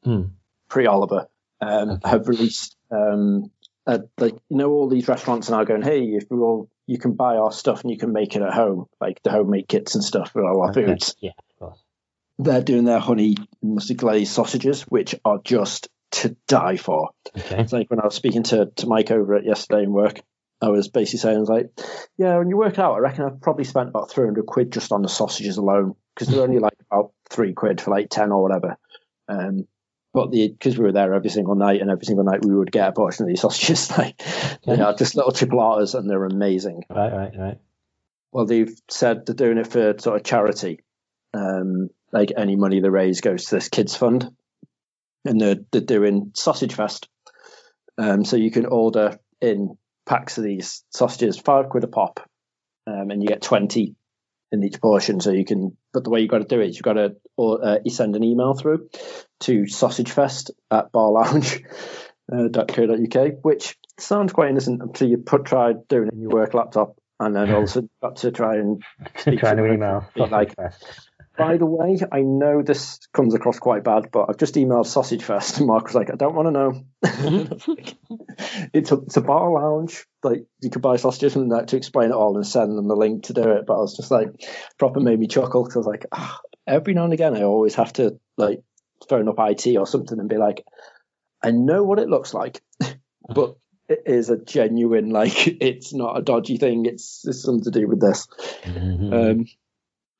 Hmm. pre oliver um Okay. have released um a, like you know all these restaurants are now going hey if we all you can buy our stuff and you can make it at home like the homemade kits and stuff for all our Okay, foods Yeah, of course. they're doing their honey mustard glazed sausages which are just to die for Okay. it's like when I was speaking to, to Mike over at yesterday in work, I was basically saying, I was like, yeah, when you work out, I reckon I've probably spent about 300 quid just on the sausages alone because they're only like about three quid for like 10 or whatever. Um, but the because we were there every single night and every single night we would get a portion of these sausages, like they Okay. are just little chipolatas and they're amazing. Right, right, right. Well, they've said they're doing it for sort of charity. Um, like any money they raise goes to this kids fund, and they're they're doing Sausage Fest. Um, so you can order in packs of these sausages, five quid a pop, um, and you get twenty in each portion. So you can, but the way you've got to do it is you've got to, or uh, you send an email through to Sausage Fest at Bar Lounge. uh, which sounds quite innocent until you put try doing it in your work laptop, and then also got to try and speak Trying to email. like, by the way, I know this comes across quite bad, but I've just emailed Sausage Fest, and Mark was like, I don't want to know. it's a it's a bar lounge, like you could buy sausages and that to explain it all and send them the link to do it. But I was just like, proper made me chuckle because I was like, ah, every now and again, I always have to like phone up IT or something and be like, I know what it looks like, but it is a genuine like it's not a dodgy thing. It's, it's something to do with this. Mhm. Um,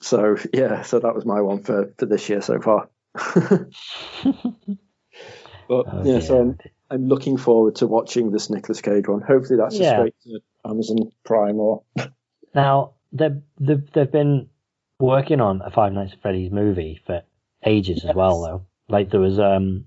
so yeah, so that was my one for for this year so far. but Oh, yeah, so. I'm, I'm looking forward to watching this Nicolas Cage one. Hopefully, that's Yeah. straight to Amazon Prime or Now they've, they've they've been working on a Five Nights at Freddy's movie for ages as well, though. Like there was um,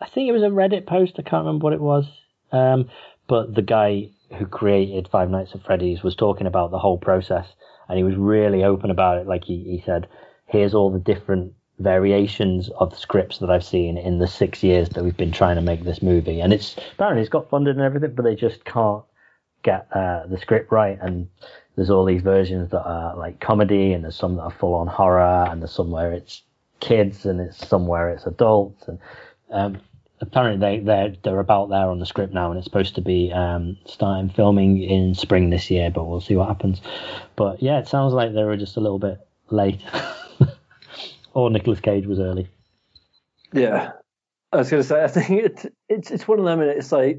I think it was a Reddit post. I can't remember what it was. Um, but the guy who created Five Nights at Freddy's was talking about the whole process, and he was really open about it. Like he, he said, "Here's all the different variations of scripts that I've seen in the six years that we've been trying to make this movie, and it's apparently it's got funded and everything, but they just can't get uh, the script right and there's all these versions that are like comedy and there's some that are full on horror and there's some where it's kids and it's somewhere it's adults and um, apparently they they're they're about there on the script now and it's supposed to be um, starting filming in spring this year but we'll see what happens but yeah it sounds like they were just a little bit late or Nicolas Cage was early yeah. I was going to say, I think it, it's it's one of them, and it's like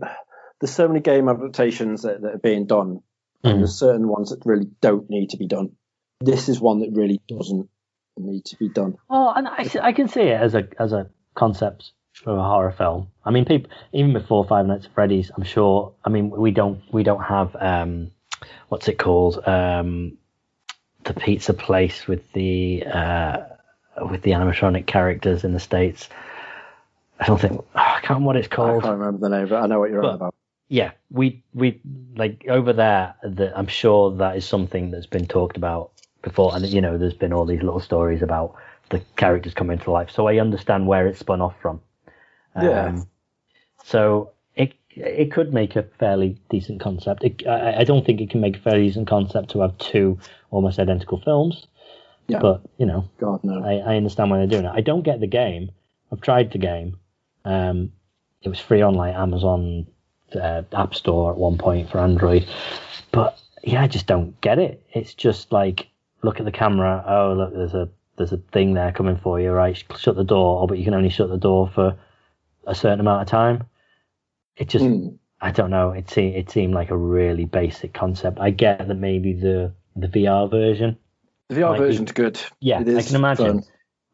there's so many game adaptations that, that are being done, and Mm. there's certain ones that really don't need to be done. This is one that really doesn't need to be done. Oh, and I, I can see it as a as a concept for a horror film. I mean, people even before Five Nights at Freddy's, I'm sure. I mean, we don't we don't have um, what's it called? Um, the pizza place with the uh, with the animatronic characters in the states. I don't think I can't remember what it's called. I can't remember the name, but I know what you're But- on about. yeah, we we like over there. The, I'm sure that is something that's been talked about before, and you know, there's been all these little stories about the characters coming to life. So I understand where it's spun off from. Um, Yeah. So it it could make a fairly decent concept. It, I, I don't think it can make a fairly decent concept to have two almost identical films. Yeah. But you know, God no. I, I understand why they're doing it. I don't get the game. I've tried the game. Um, it was free on like Amazon uh, App Store at one point for Android, but yeah, I just don't get it. It's just like look at the camera. Oh, look, there's a there's a thing there coming for you. Right, shut the door. Oh, but you can only shut the door for a certain amount of time. It just Hmm. I don't know. It seemed it seemed like a really basic concept. I get that maybe the the VR version. The VR Might be- good. Yeah, I can imagine. fun.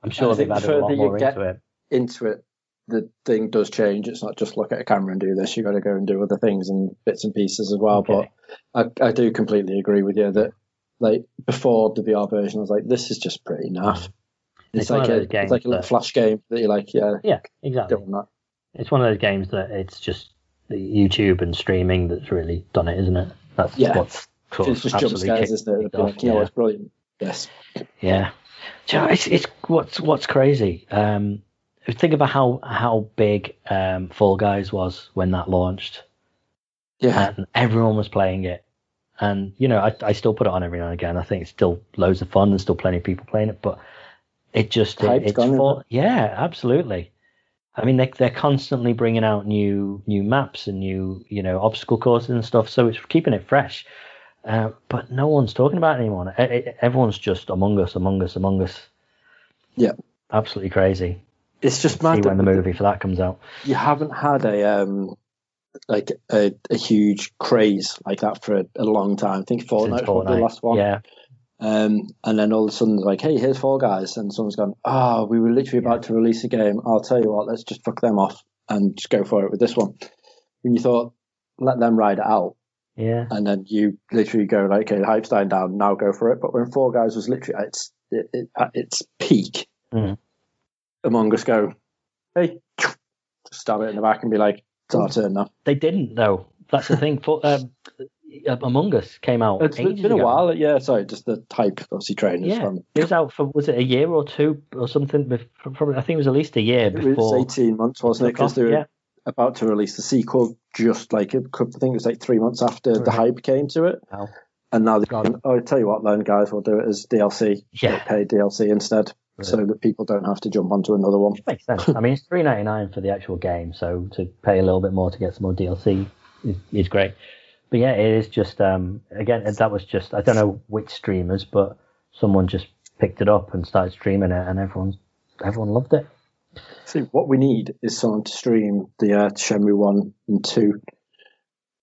I'm sure they've the added a lot further you more get- into it. into it, the thing does change. It's not just look at a camera and do this. You've got to go and do other things and bits and pieces as well. Okay. But I, I do completely agree with you that like before the VR version, I was like, this is just pretty naff. It's, It's like a it's like a little that- flash game that you're like, yeah, Yeah, exactly. doing that. It's one of those games that it's just the YouTube and streaming that's really done it, isn't it? That's Yeah. what's sort It's just jump scares, isn't it? it It'd be off, like, you yeah. it's brilliant. Yes. Yeah. Do you know, it's, it's what's what's crazy. Um, think about how how big um, Fall Guys was when that launched, Yeah. and everyone was playing it. And you know, I I still put it on every now and again. I think it's still loads of fun. There's still plenty of people playing it, but it just it, it's gone, for, yeah, absolutely. I mean, they're, they're constantly bringing out new new maps and new you know obstacle courses and stuff, so it's keeping it fresh. Uh, but no one's talking about it anymore. Everyone's just Among Us, Among Us, Among Us. Yeah. absolutely crazy. It's just See mad when the movie for that comes out. you haven't had a um like a, a huge craze like that for a, a long time. I think Fortnite Since was the last one. Yeah, Um, and then all of a sudden, like, hey, here's Fall Guys, and someone's gone, ah, we were literally about to release a game. I'll tell you what, let's just fuck them off and just go for it with this one. When you thought, let them ride it out, yeah. and then you literally go like, okay, the hype's dying down, now go for it. But when Fall Guys was literally at its it, it, at its peak, Mhm. Among Us go, hey, just stab it in the back and be like, it's our turn now. They didn't though. That's the thing. For, um, Among Us came out. It's, been a ago. while, yeah. Sorry, just the hype obviously train Yeah, from. it was out for was it a year or two or something? Before, probably I think it was at least a year It before. was eighteen months, wasn't it? Because they were yeah. about to release the sequel just like a couple, I think it was like three months after the hype came to it. Wow. And now they've gone, oh, I tell you what, then guys, we'll do it as DLC, Yeah. paid DLC instead, so that people don't have to jump onto another one. Makes sense. I mean, it's three ninety nine for the actual game, so to pay a little bit more to get some more DLC is, is great. But yeah, it is just um, again that was just I don't know which streamers, but someone just picked it up and started streaming it, and everyone everyone loved it. See, what we need is someone to stream the uh, Shenmue 1 and 2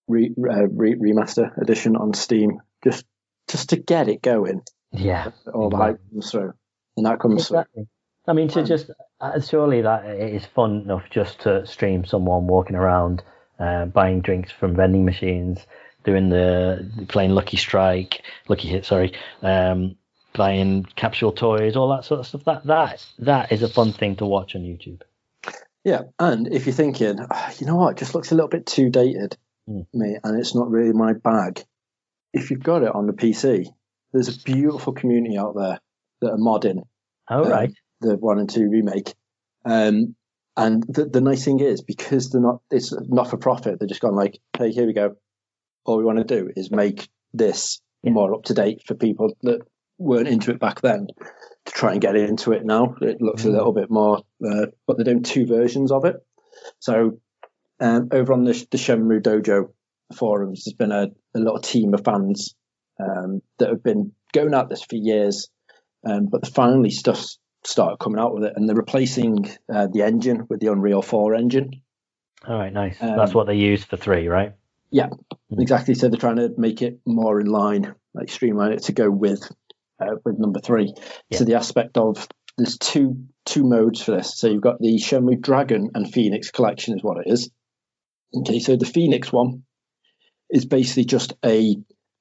re, uh, re, remaster edition on Steam, just just to get it going. Yeah, All the hype comes through. And that comes through. I mean, to just uh, surely that it is fun enough just to stream someone walking around, uh, buying drinks from vending machines, doing the playing Lucky Strike, Lucky Hit, sorry, um, buying capsule toys, all that sort of stuff. That that that is a fun thing to watch on YouTube. Yeah, and if you're thinking, "Ah, you know what, it just looks a little bit too dated, mate, and it's not really my bag. If you've got it on the PC, there's a beautiful community out there that are modding All Um, right. the one and two remake. Um, and the, the nice thing is because they're not, it's not for profit. They're just gone like, hey, here we go. All we want to do is make this Yeah. more up to date for people that weren't into it back then to try and get into it now. It looks a Mm. little bit more, uh, but they're doing two versions of it. So um, over on the, the Shenmue Dojo forums, there's been a, a little team of fans um, that have been going at this for years, um, but finally stuff started coming out with it, and they're replacing uh, the engine with the Unreal 4 engine. All right. Nice. um, That's what they use for three, right? Yeah, Mm. exactly. So they're trying to make it more in line, like streamline it to go with uh, with number three. Yeah. So the aspect of there's two two modes for this. So you've got the Shenmue Dragon and Phoenix collection is what it is. Okay, so the Phoenix one is basically just a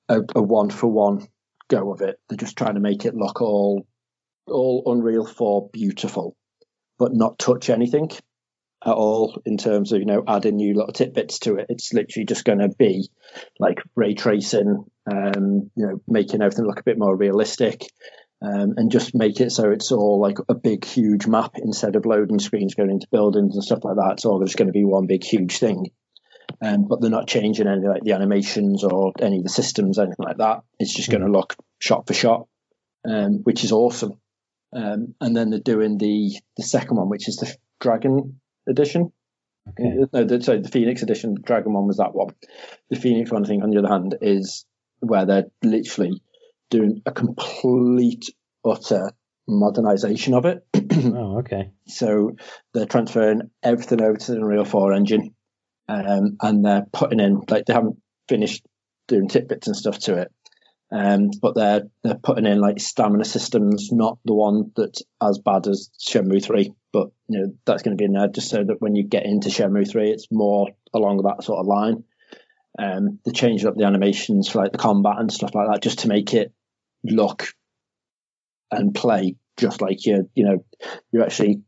a, a one for one go of it. They're just trying to make it look all all Unreal 4 beautiful, but not touch anything at all in terms of you know adding new little tidbits to it. It's literally just going to be like ray tracing, um, you know, making everything look a bit more realistic, um, and just make it so it's all like a big huge map instead of loading screens going into buildings and stuff like that. It's all just going to be one big huge thing. Um, but they're not changing any like the animations or any of the systems, anything like that. It's just going to look shot for shot, um, which is awesome. Um, and then they're doing the the second one, which is the Dragon edition. Okay. No, the, sorry, the Phoenix edition. The Dragon one was that one. The Phoenix one, I think, on the other hand, is where they're literally doing a complete, utter modernization of it. Oh, okay. so they're transferring everything over to the Unreal 4 engine, um, and they're putting in like they haven't finished doing tidbits and stuff to it. Um, but they're they're putting in like stamina systems, not the one that's as bad as Shenmue three, but you know that's going to be in there just so that when you get into Shenmue three, it's more along that sort of line. Um, they changed up the animations for like the combat and stuff like that, just to make it look and play just like you you know you're actually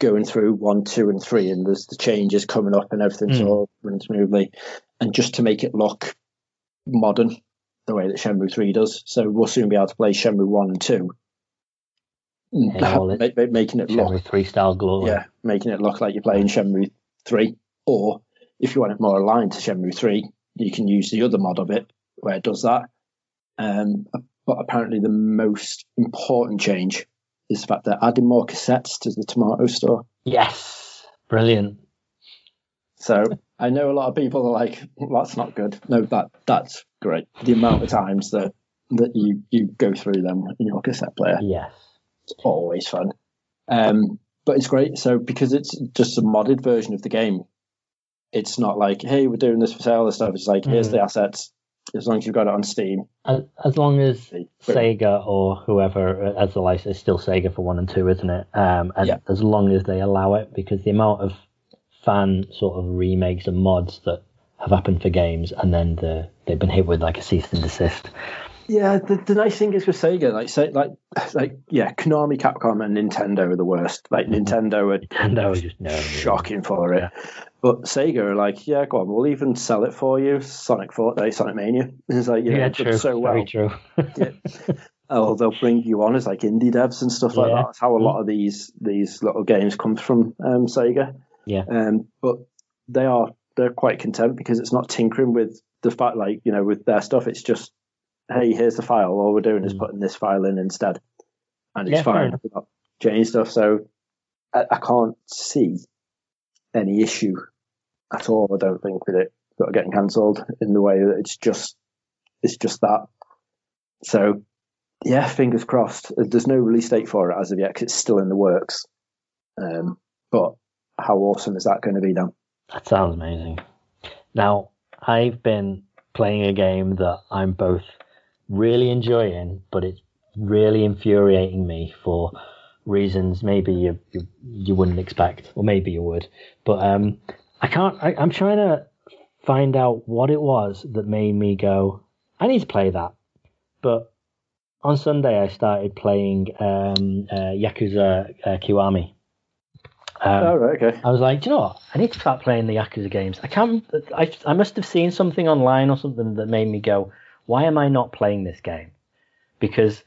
going through one, two, and three, and there's the changes coming up and everything's Mm. all running smoothly, and just to make it look modern the way that Shenmue 3 does. So we'll soon be able to play Shenmue 1 and 2. Yeah, well, it- Ma- ma- making it look three style glory. yeah, making it look like you're playing Shenmue 3. Or if you want it more aligned to Shenmue 3, you can use the other mod of it where it does that. Um, but apparently, the most important change is the fact they're adding more cassettes to the Tomato store. Yes. Brilliant. So I know a lot of people are like, "That's not good." No, that that's great. The amount of times that that you you go through them in your cassette player, Yes. it's always fun. Um, but it's great. So because it's just a modded version of the game, it's not like, "Hey, we're doing this for sale." and stuff. It's like, "Here's Mhm. the assets." As long as you've got it on Steam, As, as long as Boom. Sega or whoever has the license, it's still Sega for one and two, isn't it? Um, and Yeah. as long as they allow it, because the amount of fan sort of remakes and mods that have happened for games, and then the, they've been hit with like a cease and desist. Yeah, the, the nice thing is with Sega, like say, like like yeah, Konami, Capcom, and Nintendo are the worst. Like Nintendo are was just no, shocking for it. But Sega are like, yeah, go on, we'll even sell it for you. Sonic Fortnite, Sonic Mania. It's like, you know, Yeah, true. so well. Very true. Oh, they'll bring you on as like indie devs and stuff like Yeah. that. That's how a lot of these these little games come from um, Sega. Yeah. Um, but they are they're quite content because it's not tinkering with the fact like you know with their stuff. It's just hey, here's the file. All we're doing is Mm. putting this file in instead, and it's Yeah, fine. We're not changing stuff, so I, I can't see any issue at all. I don't think with it sort of getting cancelled in the way that it's just it's just that. So yeah, fingers crossed. There's no release date for it as of yet 'cause it's still in the works. Um, but how awesome is that going to be then? That sounds amazing. Now, I've been playing a game that I'm both really enjoying, but it's really infuriating me for reasons maybe you you, you wouldn't expect, or maybe you would. But um, I can't. I, I'm trying to find out what it was that made me go, I need to play that. But on Sunday, I started playing um, uh, Yakuza uh, Kiwami. Um, oh, right, okay. I was like, Do you know what? I need to start playing the Yakuza games. I can't. I I must have seen something online or something that made me go, why am I not playing this game? Because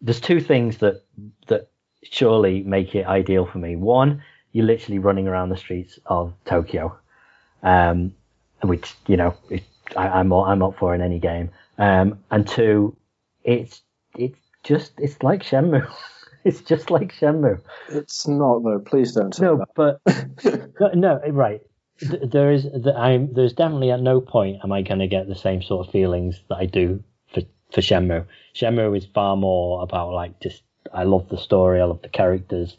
there's two things that that surely make it ideal for me. One, you're literally running around the streets of Tokyo, um, which you know it, I, I'm all, I'm up for in any game. Um, and two, it's it's just it's like Shenmue. it's just like Shenmue. It's not though. Please don't No, that. but no, right. There is, I'm. There's definitely at no point am I going to get the same sort of feelings that I do for for Shenmue. Shenmue is far more about like just. I love the story. I love the characters.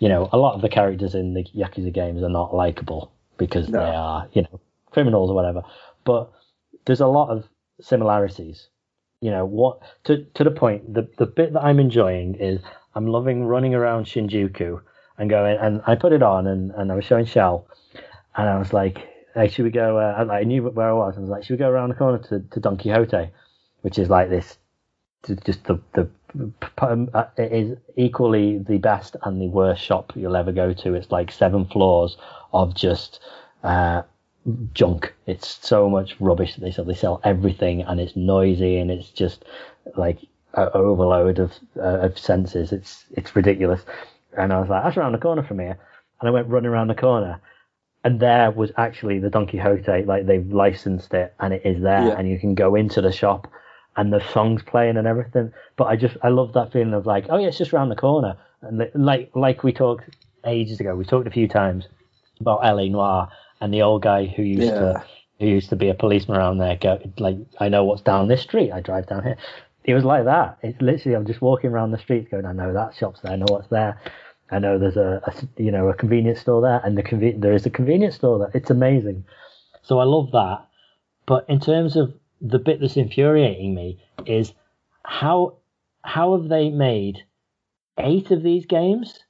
You know, a lot of the characters in the Yakuza games are not likable because No. they are, you know, criminals or whatever. But there's a lot of similarities. You know what? To to the point, the the bit that I'm enjoying is I'm loving running around Shinjuku and going, and I put it on, and, and I was showing Shell, and I was like, hey, should we go? Uh, I knew where I was. I was like, should we go around the corner to, to Don Quijote, which is like this, just the the um, uh, it is equally the best and the worst shop you'll ever go to. It's like seven floors of just. Uh, junk. It's so much rubbish that they sell. They sell everything, and it's noisy, and it's just like overload of uh, of senses. It's it's ridiculous. And I was like, that's around the corner from here, and I went running around the corner, and there was actually the Don Quijote. Like they've licensed it, and it is there, Yeah. and you can go into the shop, and the songs playing and everything. But I just I love that feeling of like, oh yeah, it's just around the corner, and li- like like we talked ages ago. We talked a few times about L.A. Noire and the old guy who used Yeah. to who used to be a policeman around there. Go like, I know what's down this street. I drive down here. It was like that. It's literally I'm just walking around the streets, going, I know that shop's there. I know what's there. I know there's a, a you know a convenience store there, and the conven- there is a convenience store there. It's amazing. So I love that. But in terms of the bit that's infuriating me is how how have they made eight of these games?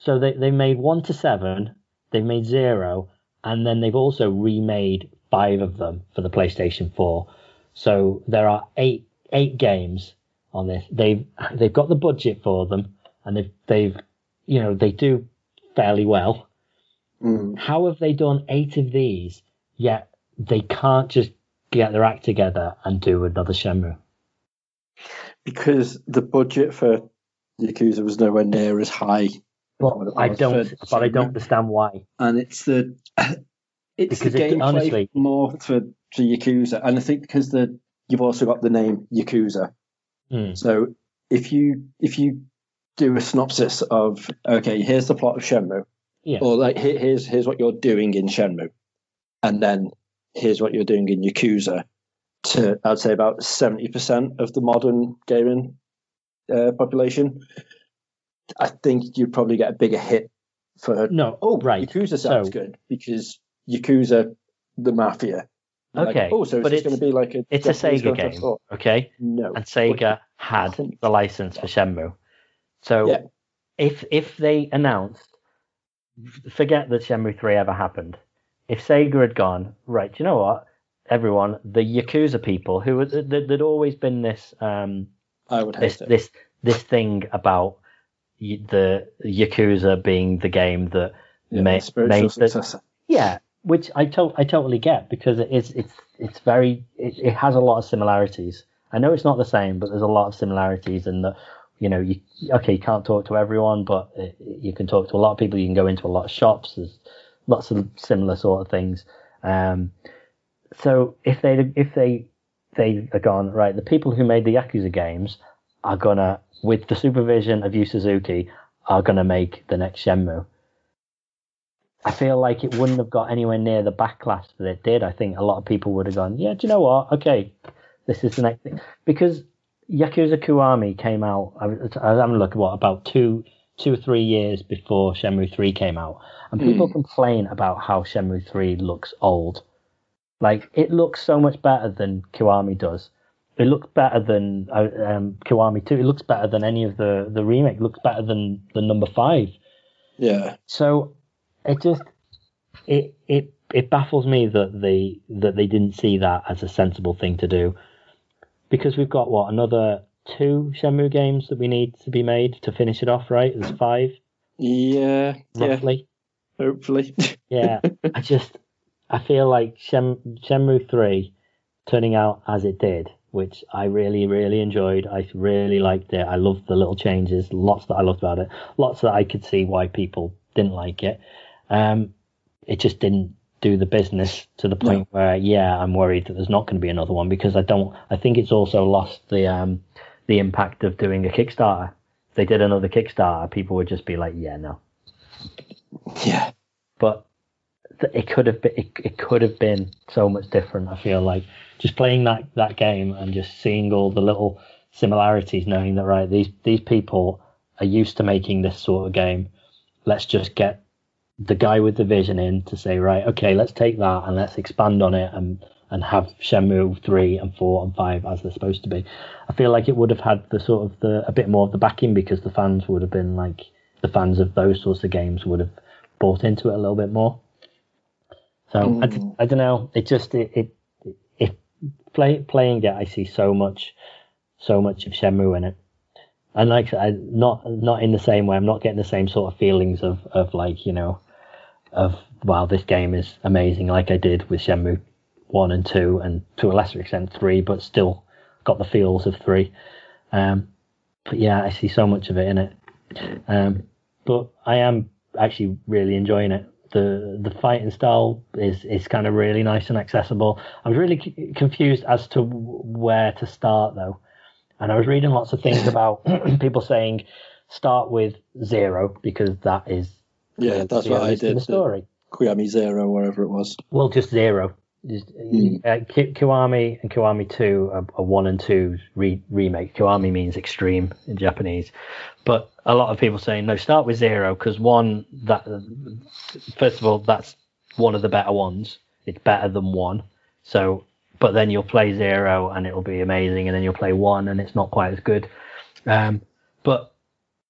So they they made one to seven, they've made zero, and then they've also remade five of them for the PlayStation 4. So there are eight eight games on this. They've they've got the budget for them, and they've they've you know they do fairly well. Mm. How have they done eight of these yet they can't just get their act together and do another Shenmue? Because the budget for Yakuza was nowhere near as high. But I don't. for But I don't understand why. and it's the it's Because the gameplay honestly- more for for Yakuza, and I think because the you've also got the name Yakuza. Hmm. So if you if you do a synopsis of okay, here's the plot of Shenmue, Yeah. or like here, here's here's what you're doing in Shenmue, and then here's what you're doing in Yakuza. To I'd say about seventy percent of the modern gaming uh, population, I think you'd probably get a bigger hit for No. oh, right. Yakuza sounds So- good because Yakuza, the mafia. Like, Okay, oh, so but just it's- going to be like a. It's a Sega game, okay? No. And Sega had the license for Shenmue. So Yeah. if if they announced, forget that Shenmue three ever happened. If Sega had gone right, do you know what? Everyone, the Yakuza people who there'd always been this um I would this it. this this thing about the Yakuza being the game that Yeah, ma- the spiritual made the, yeah, which I to- I totally get because it is it's it's very it, it has a lot of similarities. I know it's not the same, but there's a lot of similarities in that you know you okay you can't talk to everyone, but you can talk to a lot of people. You can go into a lot of shops. There's lots of similar sort of things. Um, so if they if they they are gone right, the people who made the Yakuza games are gonna, with the supervision of Yu Suzuki, are gonna make the next Shenmue. I feel like it wouldn't have got anywhere near the backlash that it did. I think a lot of people would have gone, yeah, do you know what? Okay, this is the next thing because Yakuza Kiwami came out. I was, I was having a look at what about two, two or three years before Shenmue Three came out, and people Mm. complain about how Shenmue Three looks old. Like it looks so much better than Kiwami does. It looks better than uh, um, Kiwami Two. It looks better than any of the the remake. It looks better than the number five. Yeah. So it just it it it baffles me that they that they didn't see that as a sensible thing to do, because we've got what another two Shenmue games that we need to be made to finish it off. Right, there's five Yeah. Yeah. roughly. Hopefully. Yeah, I just I feel like Shem, Shenmue three turning out as it did, which I really really enjoyed. I really liked it. I loved the little changes. Lots that I loved about it. Lots that I could see why people didn't like it. Um, it just didn't do the business to the point where yeah, I'm worried that there's not going to be another one because I don't. I think it's also lost the um the impact of doing a Kickstarter. If they did another Kickstarter, people would just be like, yeah, no yeah. but th- it could have been it, it could have been so much different i feel like just playing that that game and just seeing all the little similarities knowing that right these these people are used to making this sort of game let's just get the guy with the vision in to say right okay let's take that and let's expand on it and and have Shenmue 3 and 4 and 5 as they're supposed to be. I feel like it would have had the sort of the a bit more of the backing because the fans would have been like the fans of those sorts of games would have bought into it a little bit more. So I, d- mm. I don't know. It just it it, it play, playing it, I see so much so much of Shenmue in it, and like I not not in the same way. I'm not getting the same sort of feelings of of like you know of wow this game is amazing like I did with Shenmue one and two and to a lesser extent three, but still got the feels of three. Um, but yeah, I see so much of it in it. Um, but I am actually really enjoying it. The the fighting style is is kind of really nice and accessible. I was really c- confused as to where to start though, and I was reading lots of things about people saying start with zero because that is Yeah, that's what I did. the story. Kiwami Zero, wherever it was. Well, just zero. Just, uh, Ki- Kiwami and Kiwami 2 are, are 1 and 2 re- remake. Kiwami means extreme in Japanese. But a lot of people saying, no, start with zero because one, that first of all, that's one of the better ones. It's better than one. So, but then you'll play zero and it'll be amazing, and then you'll play one and it's not quite as good. Um, but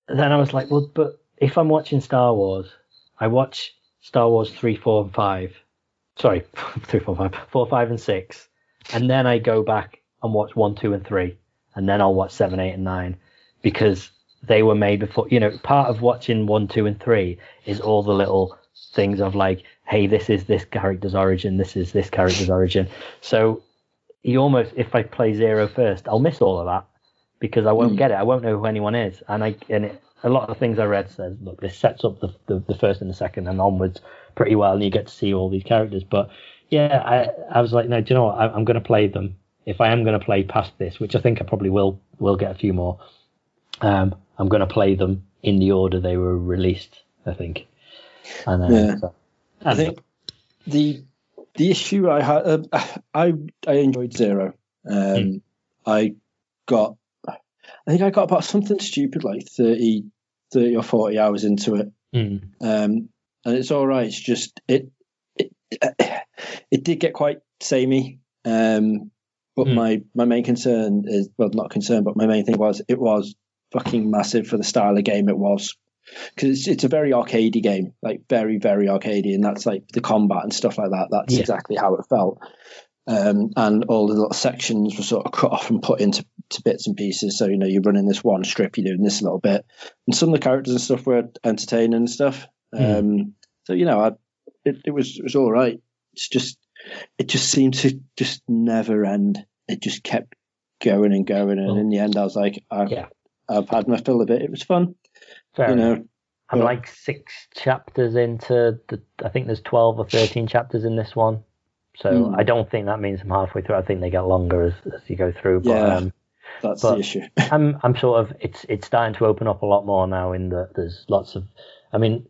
then I was like, well, but if I'm watching Star Wars, I watch Star Wars 3, 4, and 5 sorry, three, four, five, four, five, and six, and then I go back and watch one, two, and three, and then I'll watch seven, eight, and nine, because they were made before. You know, part of watching one, two, and three is all the little things of like, hey, this is this character's origin, this is this character's origin. So you almost, if I play zero first, I'll miss all of that because I won't get it. I won't know who anyone is, and I and it, a lot of the things I read says, look, this sets up the, the, the first and the second and onwards pretty well, and you get to see all these characters. But yeah, I I was like, no, do you know what? I, I'm going to play them. If I am going to play past this, which I think I probably will, will get a few more. Um, I'm going to play them in the order they were released. I think. And uh, Yeah. so- I think the the issue I had, um, I I enjoyed Zero. Um, I got, I think I got about something stupid like 30, 30 or forty hours into it, Mm, um, and it's all right. It's just it it it did get quite samey. Um, but Hmm. my my main concern is well, not concern, but my main thing was it was fucking massive for the style of game it was because it's, it's a very arcadey game, like very very arcadey, and that's like the combat and stuff like that. That's Yeah. exactly how it felt. Um, and all the little sections were sort of cut off and put into to bits and pieces. So you know you're running this one strip, you're doing this little bit, and some of the characters and stuff were entertaining and stuff. Um, so you know, I, it, it was it was all right. It's just it just seemed to just never end. It just kept going and going, and in the end, I was like, I've yeah. I've had my fill of it. It was fun fair you enough. know, I'm But- like six chapters into the. I think there's twelve or thirteen chapters in this one, so Mm. I don't think that means I'm halfway through. I think they get longer as, as you go through. But Yeah. um, That's the issue. I'm I'm sort of it's it's starting to open up a lot more now. In that there's lots of, I mean,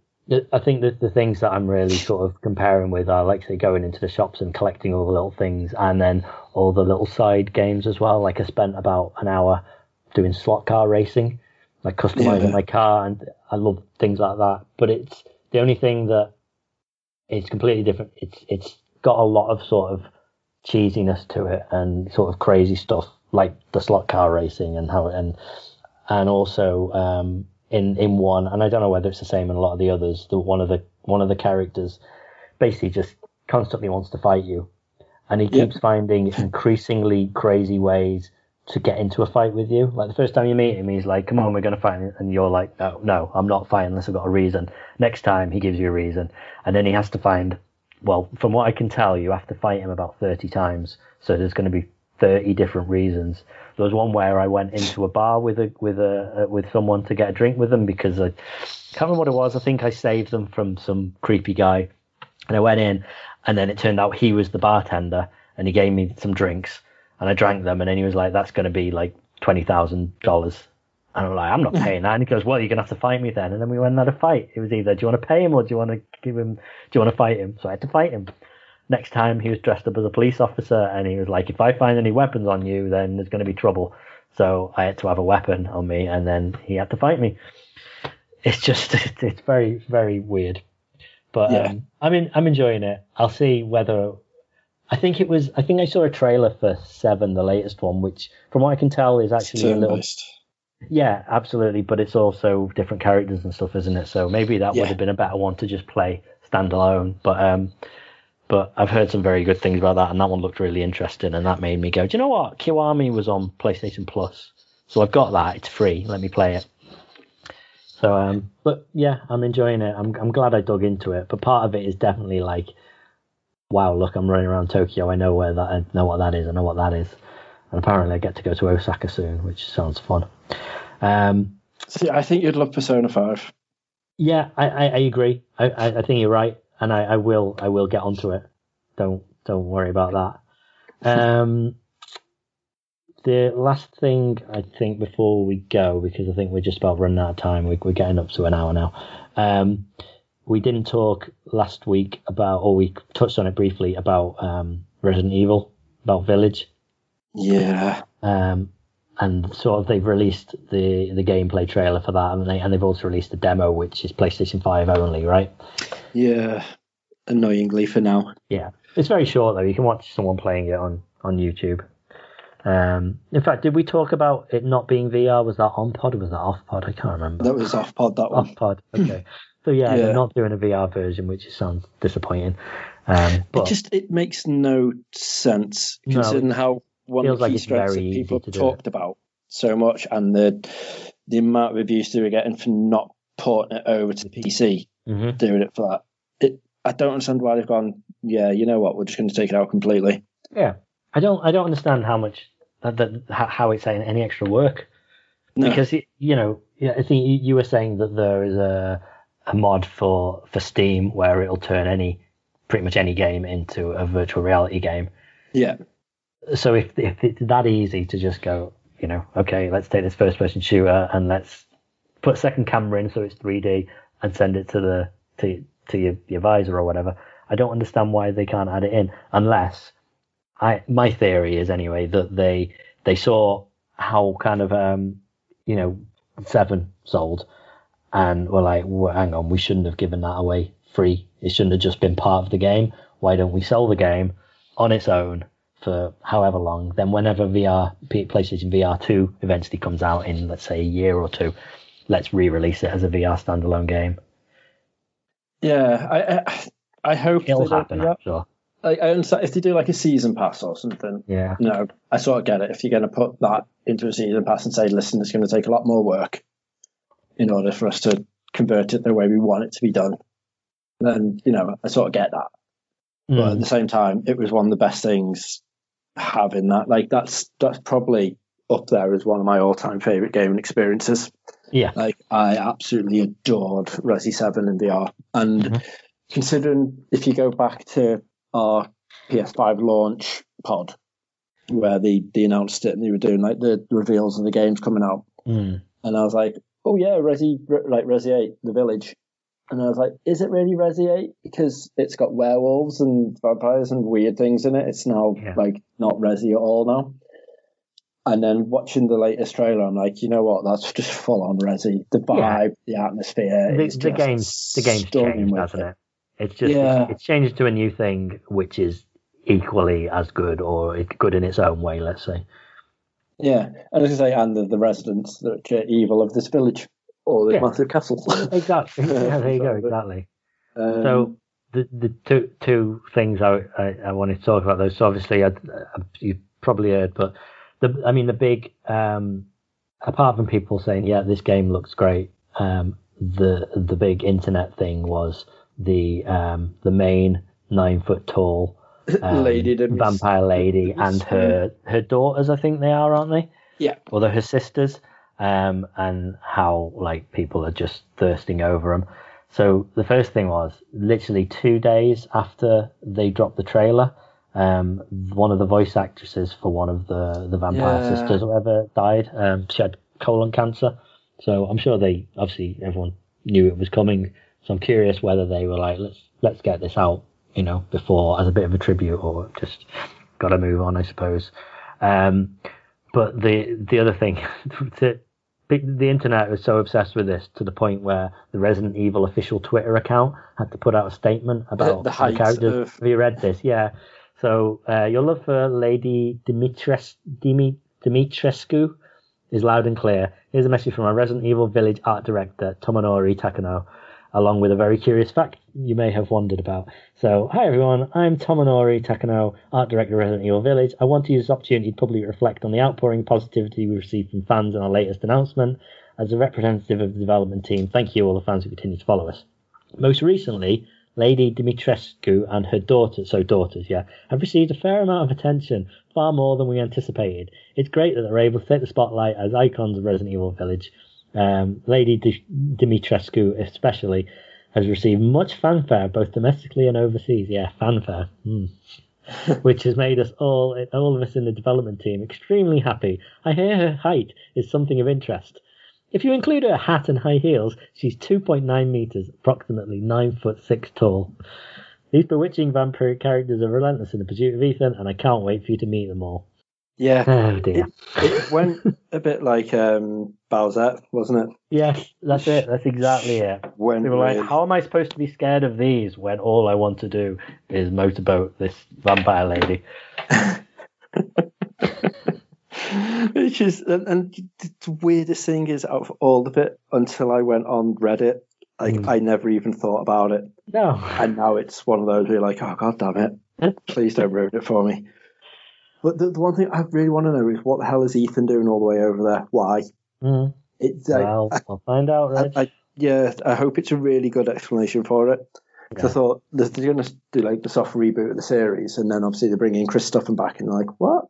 I think that the things that I'm really sort of comparing with are like say going into the shops and collecting all the little things, and then all the little side games as well. Like I spent about an hour doing slot car racing, like customizing Yeah. my car, and I love things like that. But it's the only thing that is completely different. It's it's got a lot of sort of cheesiness to it and sort of crazy stuff like the slot car racing and how and and also um, in in one and I don't know whether it's the same in a lot of the others. The one of the one of the characters basically just constantly wants to fight you, and he Yep. keeps finding increasingly crazy ways to get into a fight with you. Like the first time you meet him, he's like, "Come on, we're going to fight," and you're like, "No, no, I'm not fighting unless I've got a reason." Next time, he gives you a reason, and then he has to find. Well, from what I can tell, you have to fight him about thirty times, so there's going to be thirty different reasons. There was one where I went into a bar with a with a uh, with someone to get a drink with them because I can't remember what it was. I think I saved them from some creepy guy, and I went in, and then it turned out he was the bartender, and he gave me some drinks, and I drank them, and then he was like, "That's going to be like twenty thousand dollars." And I'm like, I'm not paying that. And he goes, Well, you're gonna have to fight me then. And then we went and had a fight. It was either, do you want to pay him or do you want to give him? Do you want to fight him? So I had to fight him. Next time, he was dressed up as a police officer, and he was like, If I find any weapons on you, then there's going to be trouble. So I had to have a weapon on me, and then he had to fight me. It's just, it's very, very weird. But Yeah. um, I mean, I'm enjoying it. I'll see whether I think it was. I think I saw a trailer for Seven, the latest one, which, from what I can tell, is actually a little. Turn-based. Yeah, absolutely. But it's also different characters and stuff, isn't it? So maybe that Yeah. would have been a better one to just play standalone. But um, but I've heard some very good things about that, and that one looked really interesting, and that made me go, do you know what? Kiwami was on PlayStation Plus, so I've got that. It's free. Let me play it. So um, but yeah, I'm enjoying it. I'm I'm glad I dug into it. But part of it is definitely like, wow, look, I'm running around Tokyo. I know where that. I know what that is. I know what that is. And apparently, I get to go to Osaka soon, which sounds fun. Um, See, I think you'd love Persona Five. yeah, I, I, I agree. I, I, I think you're right, and I, I will I will get onto it. Don't don't worry about that. Um, the last thing I think before we go, because I think we're just about running out of time. We, we're getting up to an hour now. Um, we didn't talk last week about, or we touched on it briefly about um, Resident Evil, about Village. Yeah. Um, and sort of they've released the the gameplay trailer for that, and they and they've also released a demo, which is PlayStation Five only, right? Yeah. Annoyingly for now. Yeah, it's very short though. You can watch someone playing it on on YouTube. Um, in fact, did we talk about it not being VR? Was that on pod or was that off pod? I can't remember. That was off pod. That one. off pod. Okay. So yeah, Yeah. they're not doing a VR version, which sounds disappointing. Um, It but just it makes no sense No, considering how one of the key it's strengths that people easy to have talked about so much and the the amount of abuse they were getting for not porting it over to the PC, mhm. doing it for that. It I don't understand why they've gone. Yeah, you know what? We're just going to take it out completely. yeah, I don't I don't understand how much that, that how, it's any extra work. No. because it, you know yeah, I think you were saying that there is a a mod for for Steam where it'll turn any pretty much any game into a virtual reality game. yeah, So if if it's that easy to just go, you know, okay, let's take this first person shooter and let's put a second camera in so it's 3D and send it to the to to your, your visor or whatever. I don't understand why they can't add it in unless I my theory is anyway that they they saw how kind of um you know seven sold and we're like well, hang on we shouldn't have given that away free it shouldn't have just been part of the game why don't we sell the game on its own for however long then whenever VR PlayStation VR 2 eventually comes out in let's say a year or two let's re-release it as a VR standalone game yeah. I I, I hope it'll happen. I'm sure I, I understand if they do like a season pass or something. yeah No, I sort of get it. If you're going to put that into a season pass and say, listen, it's going to take a lot more work in order for us to convert it the way we want it to be done, then, you know, I sort of get that. But at Mm. the same time, it was one of the best things having that. Like, that's that's probably up there as one of my all time favorite gaming experiences. Yeah. Like I absolutely adored Resi Seven in VR, and Mhm. considering if you go back to our PS5 launch pod where they, they announced it and they were doing like the reveals of the games coming out, Mm. and I was like, oh yeah, Resi like Resi Eight, The Village. And I was like, is it really Resi 8? Because it's got werewolves and vampires and weird things in it. It's now Yeah. like not Resi at all now. And then watching the latest trailer, I'm like, you know what? That's just full on Resi. The vibe, the atmosphere. The, the game's the game's changed, hasn't it? It's just Yeah. it's, it's changed to a new thing, which is equally as good or good in its own way. Let's say. Yeah, and as I say, and the, the residents that are evil of this village or the Yeah. massive castle. Exactly. Yeah, there you go. Exactly. Um, So the the two two things I I, I wanted to talk about those. So obviously, I, you probably heard, but the I mean the big um, apart from people saying yeah this game looks great, um, the the big internet thing was the um, the main nine foot tall um, Lady vampire lady and her her daughters. I think they are, aren't they? yeah, or they're her sisters, um, and how like people are just thirsting over them. So the first thing was literally two days after they dropped the trailer, um, one of the voice actresses for one of the the vampire Yeah. sisters or whatever died. Um, she had colon cancer, so I'm sure they obviously everyone knew it was coming. So I'm curious whether they were like, let's let's get this out, you know, before as a bit of a tribute, or just got to move on, I suppose. Um, but the the other thing, the, the internet was so obsessed with this to the point where the Resident Evil official Twitter account had to put out a statement about the the, height characters. of- Have you read this? Yeah. So uh, your love for Lady Dimitres, Dimi, Dimitrescu is loud and clear. Here's a message from our Resident Evil Village art director Tomonori Takano, along with a very curious fact you may have wondered about. So, hi everyone, I'm Tomonori Takano, art director of Resident Evil Village. I want to use this opportunity to publicly reflect on the outpouring positivity we received from fans in our latest announcement. As a representative of the development team, thank you all the fans who continue to follow us. Most recently, Lady Dimitrescu and her daughter, so daughters, yeah, have received a fair amount of attention, far more than we anticipated. It's great that they're able to take the spotlight as icons of Resident Evil Village. Um, Lady Di- Dimitrescu, especially, has received much fanfare, both domestically and overseas. Yeah, fanfare. Hmm. Which has made us all, all of us in the development team, extremely happy. I hear her height is something of interest. If you include her hat and high heels, she's 2.9 meters, approximately 9 foot 6 tall. These bewitching vampiric characters are relentless in the pursuit of Ethan, and I can't wait for you to meet them all. Yeah. Oh dear. It went a bit like um, Bowsette, wasn't it? Yes, that's it. That's exactly it. When They were like, how am I supposed to be scared of these when all I want to do is motorboat this vampire lady? Which is, and, and the weirdest thing is, out of all of it, until I went on Reddit, like Mm. I never even thought about it, No. and now it's one of those where you're like, oh god damn it, please don't ruin it for me. But the, the one thing I really want to know is what the hell is Ethan doing all the way over there? Why? Mm, It's like, well, I'll find out, I, Reg. I, yeah, I hope it's a really good explanation for it. 'Cause Yeah. I thought they're, they're going to do like the soft reboot of the series, and then obviously they're bringing Chris Stuffen back, and like what?